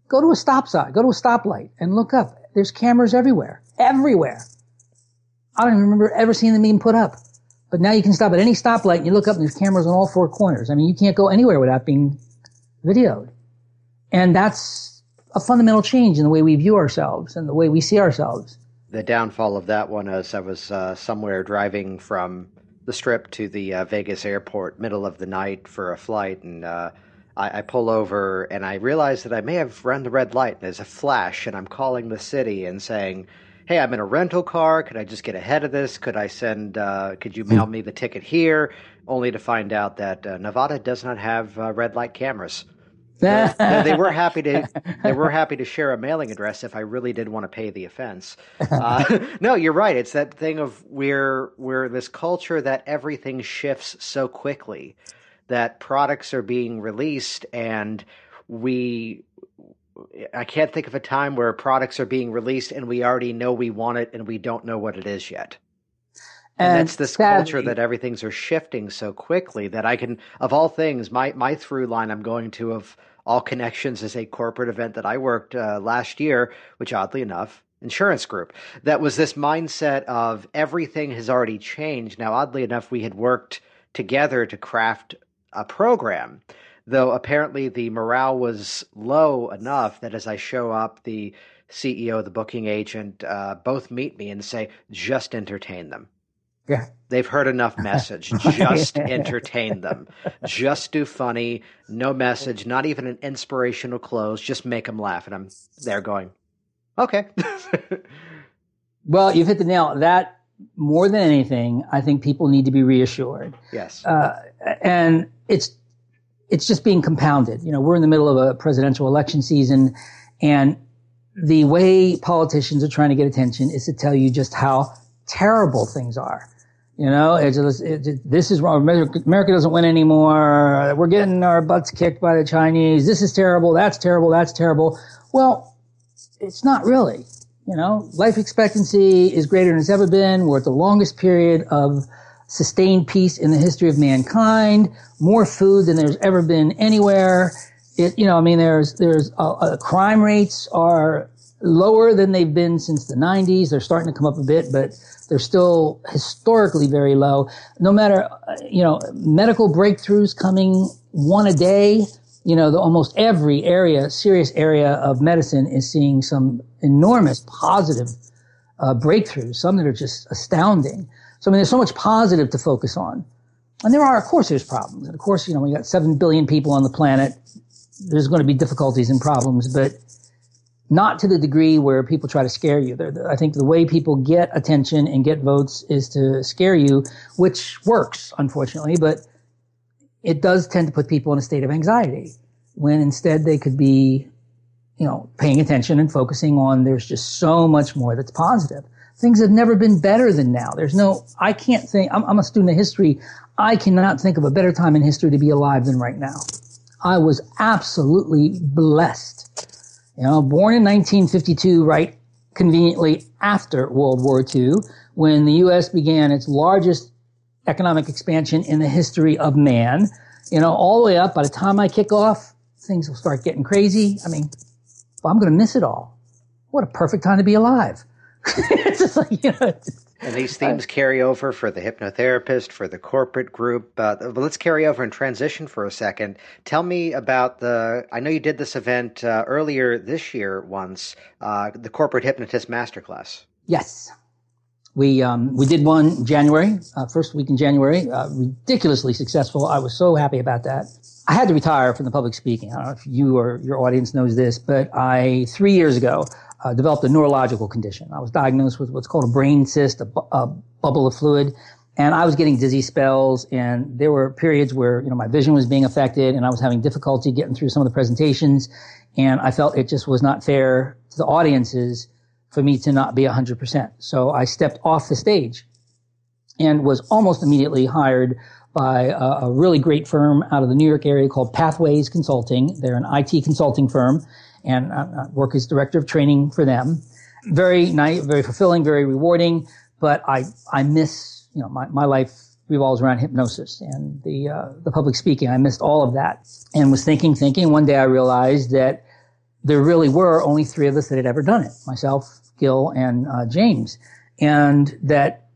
go to a stop sign, go to a stoplight and look up. There's cameras everywhere, everywhere. I don't even remember ever seeing them being put up. But now you can stop at any stoplight and you look up and there's cameras on all four corners. I mean, you can't go anywhere without being videoed. And that's a fundamental change in the way we view ourselves and the way we see ourselves. The downfall of that one is I was uh, somewhere driving from the strip to the uh, Vegas airport, middle of the night for a flight, and uh, I, I, pull over and I realize that I may have run the red light. There's a flash, and I'm calling the city and saying, hey, I'm in a rental car. Could I just get ahead of this? Could I send, uh, could you mail me the ticket here? Only to find out that uh, Nevada does not have uh, red light cameras. [laughs] they were happy to they were happy to share a mailing address if I really did want to pay the offense. Uh, [laughs] no, you're right. It's that thing of we're we're this culture that everything shifts so quickly that products are being released and we I can't think of a time where products are being released and we already know we want it and we don't know what it is yet. And, and that's this sadly, culture that everything's are shifting so quickly that I can, of all things, my my through line I'm going to of all connections is a corporate event that I worked uh, last year, which oddly enough, insurance group. That was this mindset of everything has already changed. Now, oddly enough, we had worked together to craft a program though apparently the morale was low enough that as I show up, the CEO, the booking agent, uh, both meet me and say, just entertain them. Yeah. They've heard enough message. [laughs] Just entertain them. Just do funny, no message, not even an inspirational close. Just make them laugh. And I'm there going, okay. [laughs] well, you've hit the nail. That more than anything, I think people need to be reassured. Yes. Uh, and it's it's just being compounded. You know, we're in the middle of a presidential election season and the way politicians are trying to get attention is to tell you just how terrible things are. You know, it's, it's, this is wrong. America doesn't win anymore. We're getting our butts kicked by the Chinese. This is terrible. That's terrible. That's terrible. Well, it's not really. You know, life expectancy is greater than it's ever been. We're at the longest period of sustained peace in the history of mankind. More food than there's ever been anywhere. It, you know, I mean, there's there's uh, uh, crime rates are lower than they've been since the 90s. They're starting to come up a bit, but they're still historically very low. No matter, uh, you know, medical breakthroughs coming one a day you know, the, almost every area, serious area of medicine is seeing some enormous positive uh, breakthroughs, some that are just astounding. So, I mean, there's so much positive to focus on. And there are, of course, there's problems. And of course, you know, we got 7 billion people on the planet. There's going to be difficulties and problems, but not to the degree where people try to scare you. They're, I think the way people get attention and get votes is to scare you, which works, unfortunately, but it does tend to put people in a state of anxiety when instead they could be, you know, paying attention and focusing on there's just so much more that's positive. Things have never been better than now. There's no, I can't think, I'm, I'm a student of history. I cannot think of a better time in history to be alive than right now. I was absolutely blessed. You know, born in 1952, right conveniently after World War II, when the U.S. began its largest economic expansion in the history of man. You know, all the way up by the time I kick off, things will start getting crazy. I mean, well, I'm going to miss it all. What a perfect time to be alive. It's just like, you know, and these themes carry over for the hypnotherapist, for the corporate group. Uh, but let's carry over and transition for a second. Tell me about the. I know you did this event uh, earlier this year once, uh, the corporate hypnotist masterclass. Yes, we um, we did one January, uh, first week in January, uh, ridiculously successful. I was so happy about that. I had to retire from the public speaking. I don't know if you or your audience knows this, but I three years ago uh, developed a neurological condition. I was diagnosed with what's called a brain cyst, a, bu- a bubble of fluid, and I was getting dizzy spells. And there were periods where you know my vision was being affected, and I was having difficulty getting through some of the presentations. And I felt it just was not fair to the audiences for me to not be 100%. So I stepped off the stage and was almost immediately hired by a, a, really great firm out of the New York area called Pathways Consulting. They're an IT consulting firm and I work as director of training for them. Very nice, very fulfilling, very rewarding, but I, I miss, you know, my, my life revolves around hypnosis and the, uh, the public speaking. I missed all of that and was thinking, thinking. One day I realized that there really were only three of us that had ever done it. Myself, Gil and uh, James, and that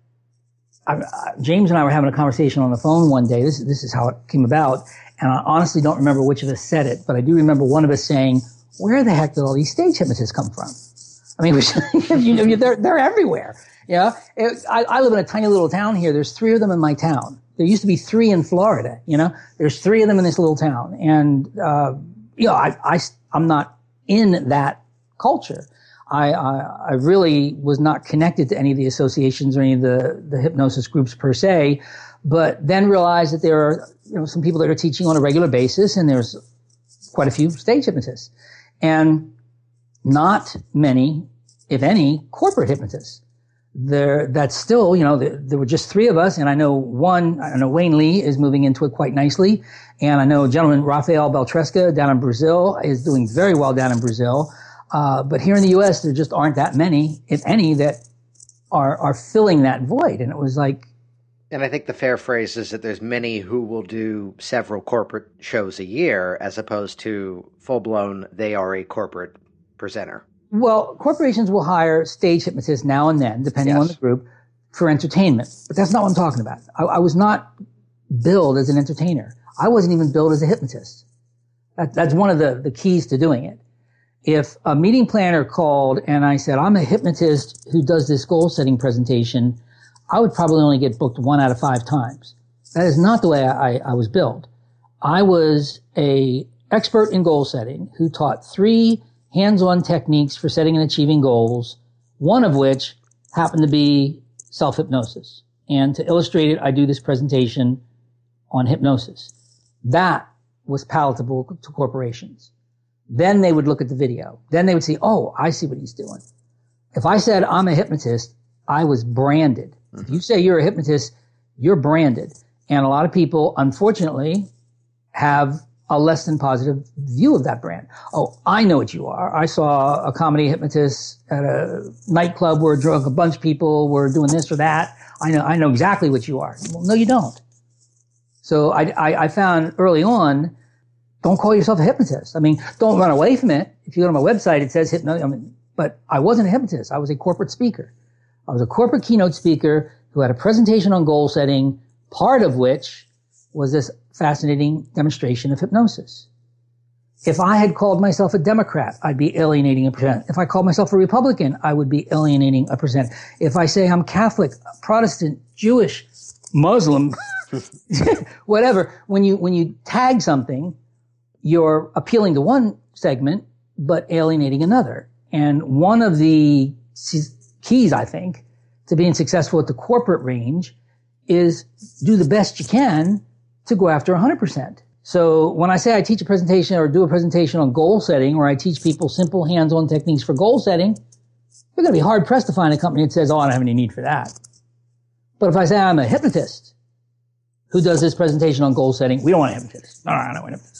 I, James and I were having a conversation on the phone one day. This this is how it came about, and I honestly don't remember which of us said it, but I do remember one of us saying, "Where the heck did all these stage hypnotists come from?" I mean, [laughs] you know, they're they're everywhere. Yeah, I, I live in a tiny little town here. There's three of them in my town. There used to be three in Florida. You know, there's three of them in this little town, and uh, you know, I, I I'm not in that culture. I, I, I, really was not connected to any of the associations or any of the, the hypnosis groups per se, but then realized that there are you know, some people that are teaching on a regular basis and there's quite a few stage hypnotists and not many, if any, corporate hypnotists. There, that's still, you know, there, there were just three of us and I know one, I know Wayne Lee is moving into it quite nicely. And I know a gentleman, Rafael Beltresca down in Brazil is doing very well down in Brazil. Uh, but here in the U.S., there just aren't that many, if any, that are are filling that void. And it was like, and I think the fair phrase is that there's many who will do several corporate shows a year, as opposed to full blown. They are a corporate presenter. Well, corporations will hire stage hypnotists now and then, depending yes. on the group, for entertainment. But that's not what I'm talking about. I, I was not billed as an entertainer. I wasn't even billed as a hypnotist. That, that's one of the, the keys to doing it if a meeting planner called and I said, I'm a hypnotist who does this goal setting presentation, I would probably only get booked one out of five times. That is not the way I, I was built. I was a expert in goal setting who taught three hands-on techniques for setting and achieving goals, one of which happened to be self-hypnosis. And to illustrate it, I do this presentation on hypnosis. That was palatable to corporations. Then they would look at the video. Then they would see, oh, I see what he's doing. If I said I'm a hypnotist, I was branded. Mm-hmm. If you say you're a hypnotist, you're branded. And a lot of people, unfortunately, have a less than positive view of that brand. Oh, I know what you are. I saw a comedy hypnotist at a nightclub where drunk a bunch of people were doing this or that. I know, I know exactly what you are. Well, no, you don't. So I, I, I found early on, don't call yourself a hypnotist. I mean, don't run away from it. If you go to my website, it says hypno, I mean, but I wasn't a hypnotist. I was a corporate speaker. I was a corporate keynote speaker who had a presentation on goal setting, part of which was this fascinating demonstration of hypnosis. If I had called myself a Democrat, I'd be alienating a percent. If I called myself a Republican, I would be alienating a percent. If I say I'm Catholic, Protestant, Jewish, Muslim, [laughs] whatever, when you, when you tag something, you're appealing to one segment, but alienating another. And one of the keys, I think, to being successful at the corporate range is do the best you can to go after 100%. So when I say I teach a presentation or do a presentation on goal setting, or I teach people simple hands-on techniques for goal setting, you're going to be hard pressed to find a company that says, oh, I don't have any need for that. But if I say I'm a hypnotist who does this presentation on goal setting, we don't want a hypnotist. No, no, I don't want a hypnotist.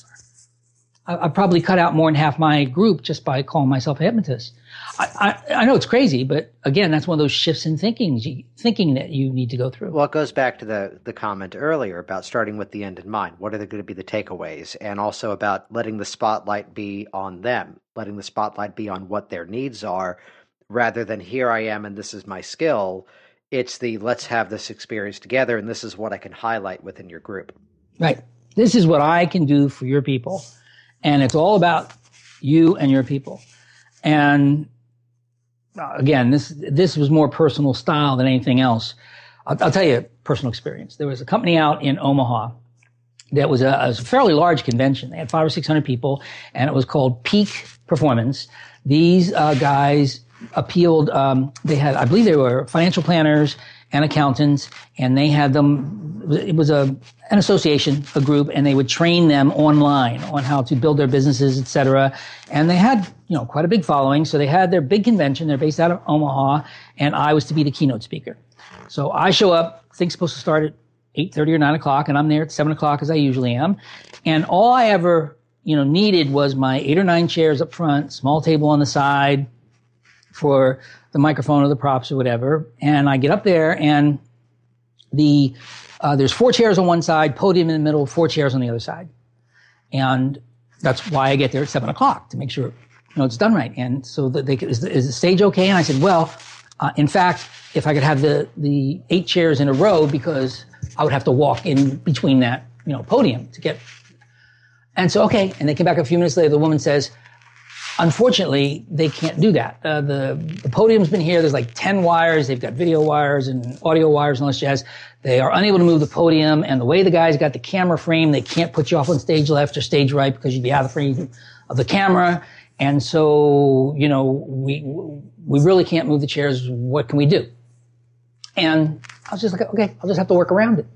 I, probably cut out more than half my group just by calling myself a hypnotist. I, I, I, know it's crazy, but again, that's one of those shifts in thinking, thinking that you need to go through. Well, it goes back to the, the comment earlier about starting with the end in mind. What are going to be the takeaways? And also about letting the spotlight be on them, letting the spotlight be on what their needs are, rather than here I am and this is my skill. It's the let's have this experience together and this is what I can highlight within your group. Right. This is what I can do for your people and it's all about you and your people. And uh, again, this this was more personal style than anything else. I'll, I'll tell you a personal experience. There was a company out in Omaha that was a, a, fairly large convention. They had five or six hundred people, and it was called Peak Performance. These uh, guys appealed. Um, they had, I believe, they were financial planners and accountants, and they had them. It was a an association, a group, and they would train them online on how to build their businesses, et cetera. And they had, you know, quite a big following. So they had their big convention. They're based out of Omaha, and I was to be the keynote speaker. So I show up. Things supposed to start at eight thirty or nine o'clock, and I'm there at seven o'clock as I usually am. And all I ever, you know, needed was my eight or nine chairs up front, small table on the side for the microphone or the props or whatever. And I get up there, and the uh, there's four chairs on one side, podium in the middle, four chairs on the other side. And that's why I get there at seven o'clock to make sure, you know, it's done right. And so they, is, the, is the stage okay? And I said, well, uh, in fact, if I could have the, the eight chairs in a row because I would have to walk in between that, you know, podium to get. And so, okay. And they came back a few minutes later. The woman says, Unfortunately, they can't do that. Uh, the, the podium's been here. There's like 10 wires. They've got video wires and audio wires and all this jazz. They are unable to move the podium. And the way the guys got the camera frame, they can't put you off on stage left or stage right because you'd be out of frame of the camera. And so, you know, we, we really can't move the chairs. What can we do? And I was just like, okay, I'll just have to work around it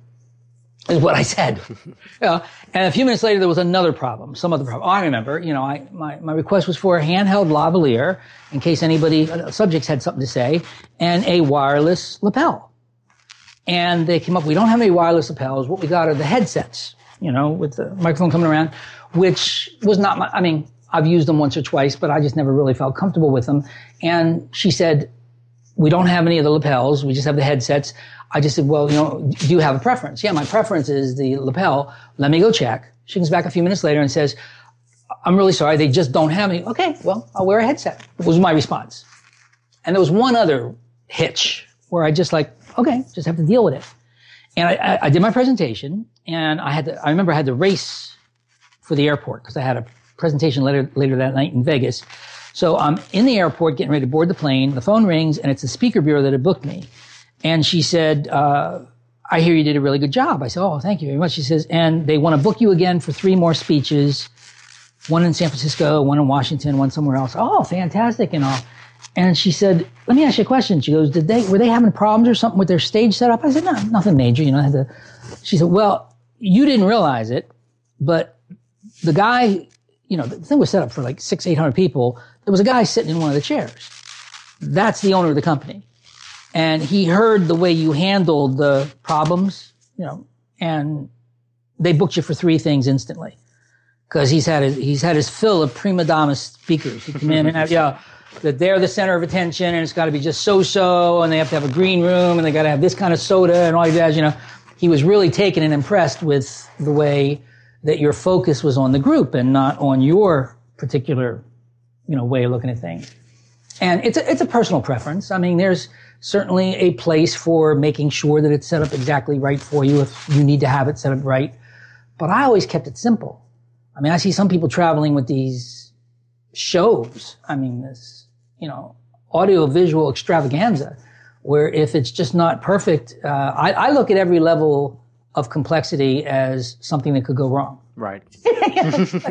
is what I said. [laughs] and a few minutes later, there was another problem, some other problem. I remember, you know, I, my, my request was for a handheld lavalier in case anybody, uh, subjects had something to say, and a wireless lapel. And they came up, we don't have any wireless lapels. What we got are the headsets, you know, with the microphone coming around, which was not my, I mean, I've used them once or twice, but I just never really felt comfortable with them. And she said, we don't have any of the lapels. We just have the headsets. I just said, well, you know, do you have a preference? Yeah, my preference is the lapel. Let me go check. She comes back a few minutes later and says, I'm really sorry. They just don't have any. Okay, well, I'll wear a headset. Was my response. And there was one other hitch where I just like, okay, just have to deal with it. And I, I did my presentation and I had to, I remember I had to race for the airport because I had a presentation later, later that night in Vegas. So I'm in the airport getting ready to board the plane. The phone rings and it's the speaker bureau that had booked me. And she said, uh, I hear you did a really good job. I said, Oh, thank you very much. She says, and they want to book you again for three more speeches, one in San Francisco, one in Washington, one somewhere else. Oh, fantastic and all. And she said, let me ask you a question. She goes, did they, were they having problems or something with their stage setup? I said, no, nothing major. You know, I had to, she said, well, you didn't realize it, but the guy, you know, the thing was set up for like six, eight hundred people. There was a guy sitting in one of the chairs. That's the owner of the company and he heard the way you handled the problems, you know, and they booked you for three things instantly. because he's had his, he's had his fill of prima donna speakers. He come in and have, yeah, that they're the center of attention and it's got to be just so-so and they have to have a green room and they got to have this kind of soda and all that, you know. He was really taken and impressed with the way that your focus was on the group and not on your particular, you know, way of looking at things. And it's a, it's a personal preference. I mean, there's certainly a place for making sure that it's set up exactly right for you if you need to have it set up right. But I always kept it simple. I mean, I see some people traveling with these shows. I mean, this, you know, audio visual extravaganza where if it's just not perfect, uh, I, I look at every level of complexity as something that could go wrong. Right. [laughs] [laughs]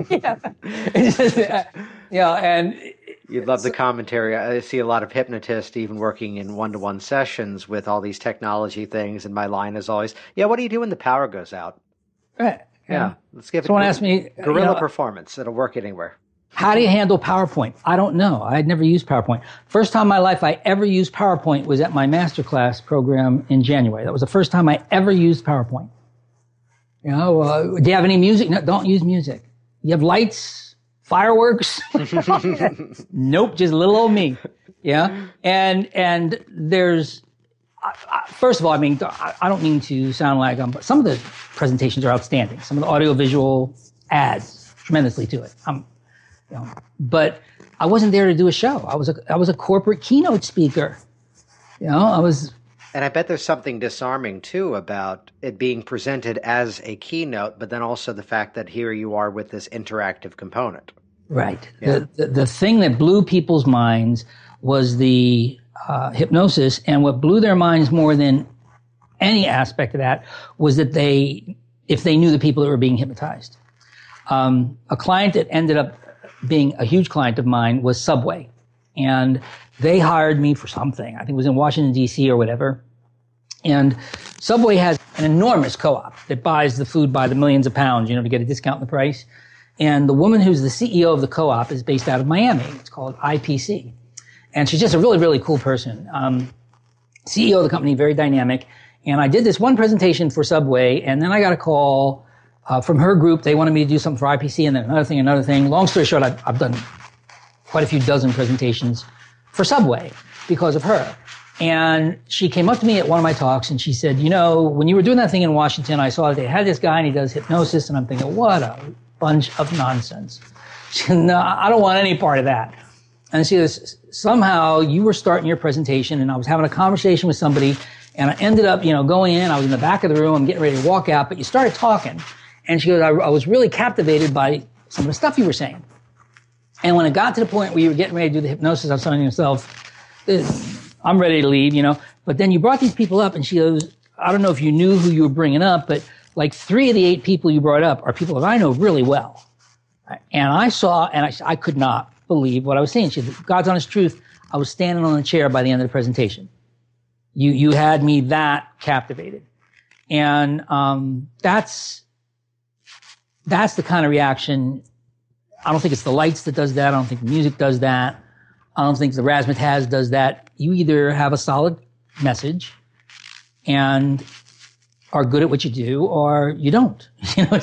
yeah. Yeah, and you'd love the commentary. I see a lot of hypnotists even working in one to one sessions with all these technology things. And my line is always, Yeah, what do you do when the power goes out? right. Yeah. Let's give Someone it asked me, you guerrilla know, performance. It'll work anywhere. How do you handle PowerPoint? I don't know. I had never used PowerPoint. First time in my life I ever used PowerPoint was at my masterclass program in January. That was the first time I ever used PowerPoint. You know, uh, do you have any music? No, don't use music. You have lights, fireworks? [laughs] nope, just little old me. Yeah. And, and there's, first of all, I mean, I, I don't mean to sound like I'm, but some of the presentations are outstanding. Some of the audiovisual adds tremendously to it. I'm, you know, but I wasn't there to do a show. I was a, I was a corporate keynote speaker. You know, I was, And I bet there's something disarming too about it being presented as a keynote, but then also the fact that here you are with this interactive component. Right. The, the, the thing that blew people's minds was the uh, hypnosis, and what blew their minds more than any aspect of that was that they, if they knew the people that were being hypnotized. Um, a client that ended up being a huge client of mine was Subway, and they hired me for something. I think it was in Washington D.C. or whatever. And Subway has an enormous co-op that buys the food by the millions of pounds, you know, to get a discount in the price. And the woman who's the CEO of the co-op is based out of Miami. It's called IPC. And she's just a really, really cool person. Um, CEO of the company, very dynamic. And I did this one presentation for Subway, and then I got a call uh, from her group. They wanted me to do something for IPC, and then another thing, another thing. Long story short, I've, I've done quite a few dozen presentations for Subway because of her. And she came up to me at one of my talks and she said, you know, when you were doing that thing in Washington, I saw that they had this guy and he does hypnosis. And I'm thinking, what a bunch of nonsense. [laughs] She said, no, I don't want any part of that. And she goes, somehow you were starting your presentation and I was having a conversation with somebody and I ended up, you know, going in. I was in the back of the room. I'm getting ready to walk out, but you started talking. And she goes, I, I was really captivated by some of the stuff you were saying. And when it got to the point where you were getting ready to do the hypnosis, I was telling yourself, I'm ready to leave, you know. But then you brought these people up, and she goes, I don't know if you knew who you were bringing up, but like three of the eight people you brought up are people that I know really well. And I saw, and I, I could not believe what I was seeing. She said, God's honest truth, I was standing on a chair by the end of the presentation. You, you had me that captivated. And, um, that's, that's the kind of reaction I don't think it's the lights that does that. I don't think the music does that. I don't think the razzmatazz does that. You either have a solid message and are good at what you do, or you don't. [laughs] You know,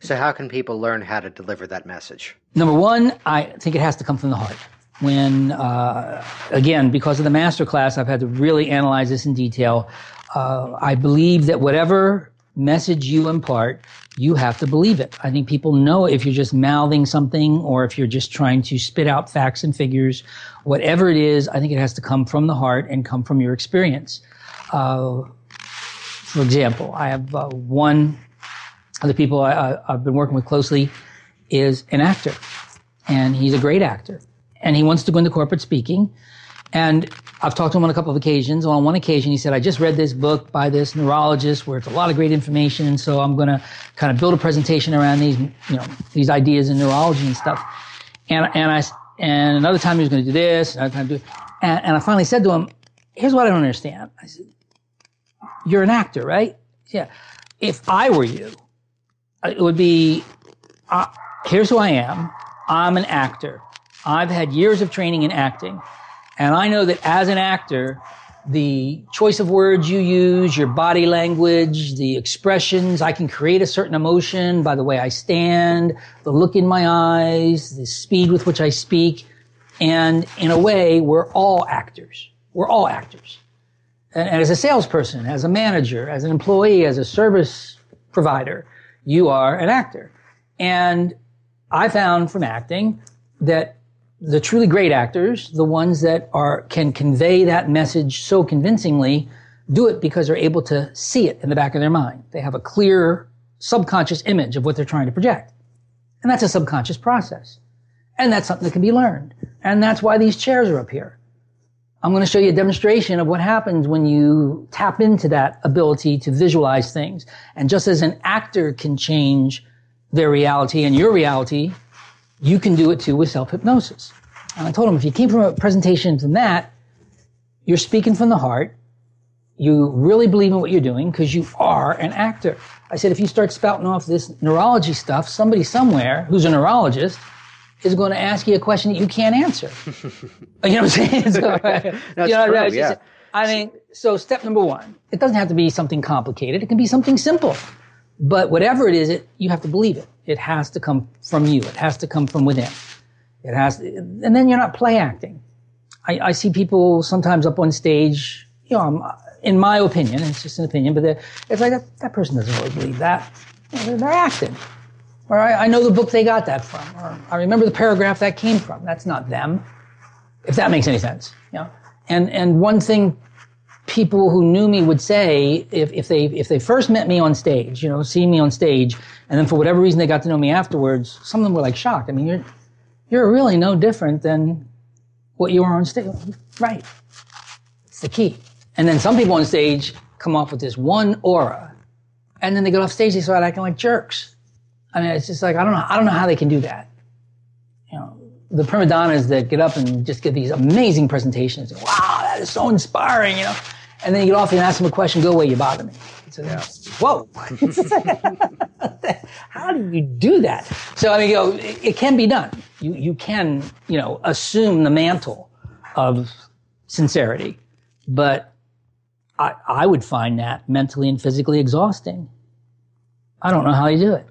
So, how can people learn how to deliver that message? number one, I think it has to come from the heart. When, uh, again, because of the master class, I've had to really analyze this in detail. Uh, I believe that whatever message you impart, you have to believe it. I think people know if you're just mouthing something or if you're just trying to spit out facts and figures, whatever it is, I think it has to come from the heart and come from your experience. Uh, for example, I have uh, one of the people I, I've been working with closely is an actor, and he's a great actor, and he wants to go into corporate speaking. And I've talked to him on a couple of occasions. On one occasion, he said, I just read this book by this neurologist where it's a lot of great information. And so I'm going to kind of build a presentation around these, you know, these ideas in neurology and stuff. And, and I, and another time he was going to do this, another time do, and, and I finally said to him, here's what I don't understand. I said, you're an actor, right? Yeah. If I were you, it would be, uh, here's who I am. I'm an actor. I've had years of training in acting. And I know that as an actor, the choice of words you use, your body language, the expressions. I can create a certain emotion by the way I stand, the look in my eyes, the speed with which I speak. And in a way, we're all actors. We're all actors. And as a salesperson, as a manager, as an employee, as a service provider, you are an actor. And I found from acting that the truly great actors, the ones that are, can convey that message so convincingly, do it because they're able to see it in the back of their mind. They have a clear subconscious image of what they're trying to project. And that's a subconscious process. And that's something that can be learned. And that's why these chairs are up here. I'm going to show you a demonstration of what happens when you tap into that ability to visualize things. And just as an actor can change their reality and your reality, you can do it too with self hypnosis. And I told him if you came from a presentation from that, you're speaking from the heart. You really believe in what you're doing because you are an actor. I said, if you start spouting off this neurology stuff, somebody somewhere who's a neurologist is going to ask you a question that you can't answer. [laughs] you know what I'm saying? [laughs] So, [laughs] That's you know, true, yeah. I mean, so step number one, it doesn't have to be something complicated. It can be something simple. But whatever it is, it, you have to believe it. It has to come from you. It has to come from within. It has, and then you're not play acting. I, I see people sometimes up on stage, you know, in my opinion, it's just an opinion, but it's like that, that person doesn't really believe that. They're, they're acting. Or I, I know the book they got that from. Or I remember the paragraph that came from. That's not them. If that makes any sense. You know? And, and one thing people who knew me would say if, if they if they first met me on stage, you know, seeing me on stage, and then for whatever reason they got to know me afterwards, some of them were like shocked. I mean, you're you're really no different than what you are on stage. Right. It's the key. And then some people on stage come off with this one aura, and then they get off stage, they start acting like jerks. I mean, it's just like I don't know. I don't know how they can do that. You know, the prima donnas that get up and just give these amazing presentations. Wow, that is so inspiring. You know, and then you get off and ask them a question. Go away, you bother me. It's like, Whoa. [laughs] how do you do that? So I mean, you know, it, it can be done. You you can you know assume the mantle of sincerity, but I I would find that mentally and physically exhausting. I don't know how you do it.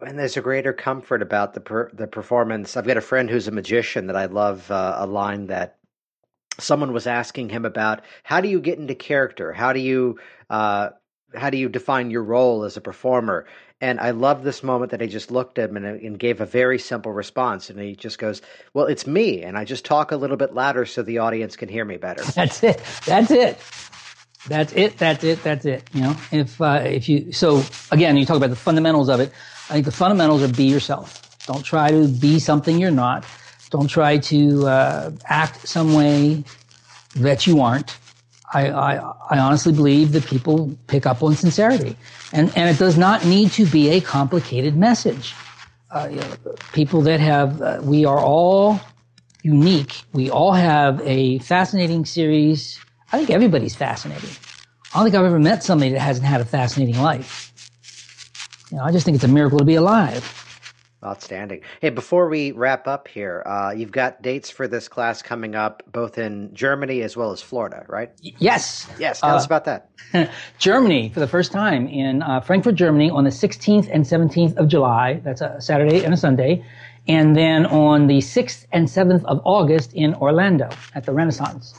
And there's a greater comfort about the per, the performance. I've got a friend who's a magician that I love. Uh, a line that someone was asking him about: How do you get into character? How do you uh, how do you define your role as a performer? And I love this moment that he just looked at him and, and gave a very simple response. And he just goes, "Well, it's me, and I just talk a little bit louder so the audience can hear me better." [laughs] That's it. That's it. That's it. That's it. That's it. You know, if uh, if you so again, you talk about the fundamentals of it. I think the fundamentals are be yourself. Don't try to be something you're not. Don't try to uh, act some way that you aren't. I, I, I honestly believe that people pick up on sincerity, and and it does not need to be a complicated message. Uh, you know, people that have uh, we are all unique. We all have a fascinating series. I think everybody's fascinating. I don't think I've ever met somebody that hasn't had a fascinating life. You know, I just think it's a miracle to be alive. Outstanding. Hey, before we wrap up here, uh, you've got dates for this class coming up both in Germany as well as Florida, right? Yes. Yes. Tell us about that. [laughs] Germany for the first time in uh, Frankfurt, Germany on the 16th and 17th of July. That's a Saturday and a Sunday. And then on the 6th and 7th of August in Orlando at the Renaissance.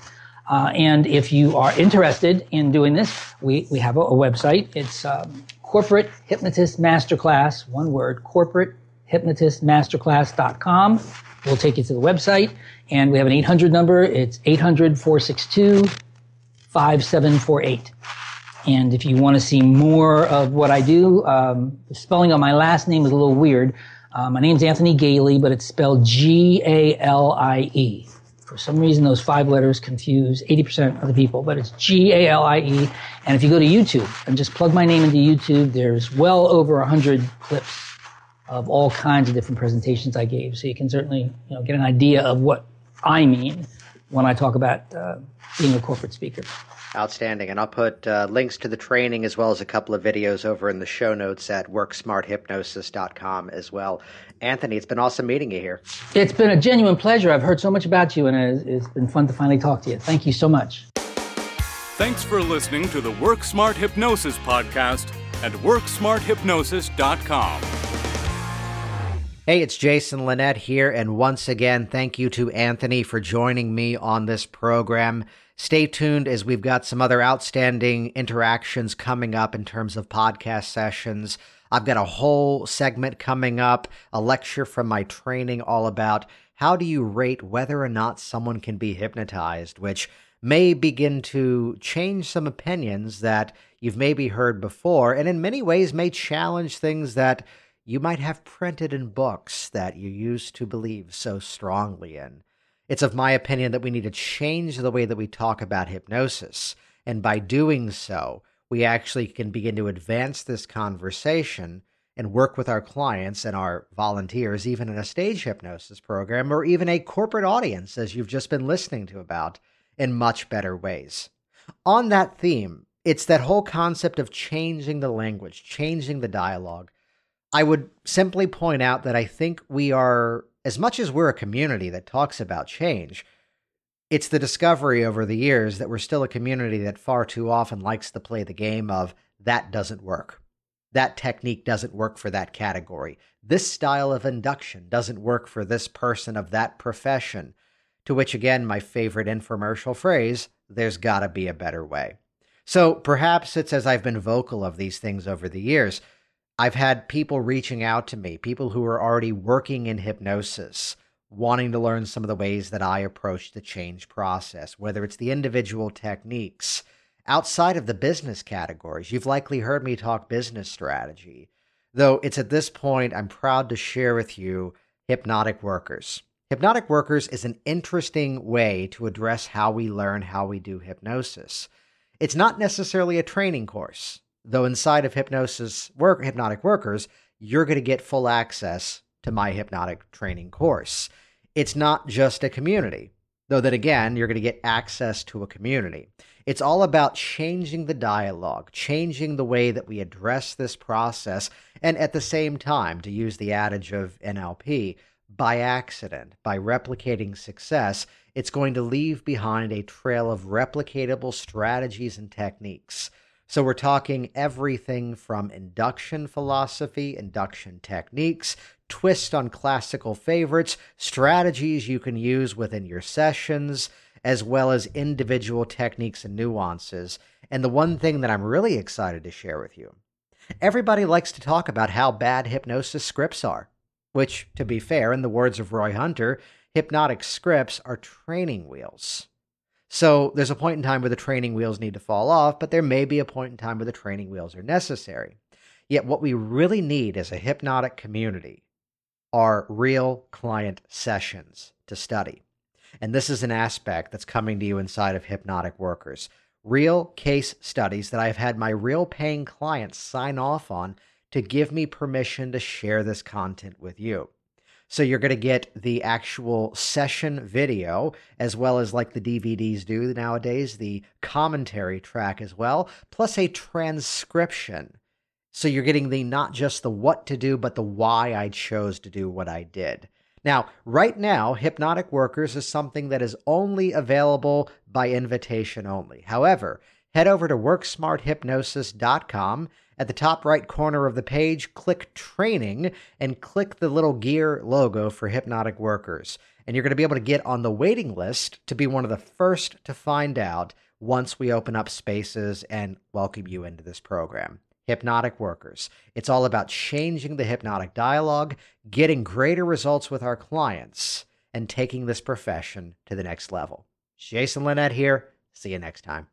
Uh, and if you are interested in doing this, we, we have a, a website. It's um, Corporate Hypnotist Masterclass, one word, Corporate hypnotistmasterclass.com. We'll take you to the website and we have an 800 number. It's 800 462 5748. And if you want to see more of what I do, um, the spelling of my last name is a little weird. Uh, my name's Anthony Galie, but it's spelled G A L I E. For some reason, those five letters confuse 80% of the people, but it's G A L I E. And if you go to YouTube and just plug my name into YouTube, there's well over 100 clips of all kinds of different presentations I gave. So you can certainly you know, get an idea of what I mean when I talk about uh, being a corporate speaker. Outstanding. And I'll put uh, links to the training as well as a couple of videos over in the show notes at worksmarthypnosis.com as well. Anthony, it's been awesome meeting you here. It's been a genuine pleasure. I've heard so much about you, and it's, it's been fun to finally talk to you. Thank you so much. Thanks for listening to the Work Smart Hypnosis podcast at WorksmartHypnosis.com. Hey, it's Jason Linett here, and once again, thank you to Anthony for joining me on this program. Stay tuned as we've got some other outstanding interactions coming up in terms of podcast sessions. I've got a whole segment coming up, a lecture from my training all about how do you rate whether or not someone can be hypnotized, which may begin to change some opinions that you've maybe heard before, and in many ways may challenge things that you might have printed in books that you used to believe so strongly in. It's of my opinion that we need to change the way that we talk about hypnosis. And by doing so, we actually can begin to advance this conversation and work with our clients and our volunteers, even in a stage hypnosis program or even a corporate audience, as you've just been listening to about, in much better ways. On that theme, it's that whole concept of changing the language, changing the dialogue. I would simply point out that I think we are, as much as we're a community that talks about change, it's the discovery over the years that we're still a community that far too often likes to play the game of that doesn't work. That technique doesn't work for that category. This style of induction doesn't work for this person of that profession. To which, again, my favorite infomercial phrase there's got to be a better way. So perhaps it's as I've been vocal of these things over the years. I've had people reaching out to me, people who are already working in hypnosis, wanting to learn some of the ways that I approach the change process, whether it's the individual techniques. Outside of the business categories, you've likely heard me talk business strategy. Though it's at this point I'm proud to share with you hypnotic workers. Hypnotic Workers is an interesting way to address how we learn how we do hypnosis. It's not necessarily a training course, though inside of Hypnosis Work Hypnotic Workers, you're going to get full access to my hypnotic training course. It's not just a community, though that again, you're going to get access to a community. It's all about changing the dialogue, changing the way that we address this process, and at the same time, to use the adage of NLP, by accident, by replicating success, it's going to leave behind a trail of replicatable strategies and techniques. So, we're talking everything from induction philosophy, induction techniques, twist on classical favorites, strategies you can use within your sessions, as well as individual techniques and nuances. And the one thing that I'm really excited to share with you everybody likes to talk about how bad hypnosis scripts are which, to be fair, in the words of Roy Hunter, hypnotic scripts are training wheels. So there's a point in time where the training wheels need to fall off, but there may be a point in time where the training wheels are necessary. Yet, what we really need as a hypnotic community are real client sessions to study. And this is an aspect that's coming to you inside of Hypnotic Workers. Real case studies that I've had my real paying clients sign off on to give me permission to share this content with you. So you're going to get the actual session video as well as like the DVDs do nowadays, the commentary track as well, plus a transcription. So you're getting the not just the what to do, but the why I chose to do what I did. Now, right now, Hypnotic Workers is something that is only available by invitation only. However, head over to worksmarthypnosis.com at the top right corner of the page, click Training and click the little gear logo for Hypnotic Workers. And you're going to be able to get on the waiting list to be one of the first to find out once we open up spaces and welcome you into this program. Hypnotic Workers. It's all about changing the hypnotic dialogue, getting greater results with our clients, and taking this profession to the next level. Jason Linett here. See you next time.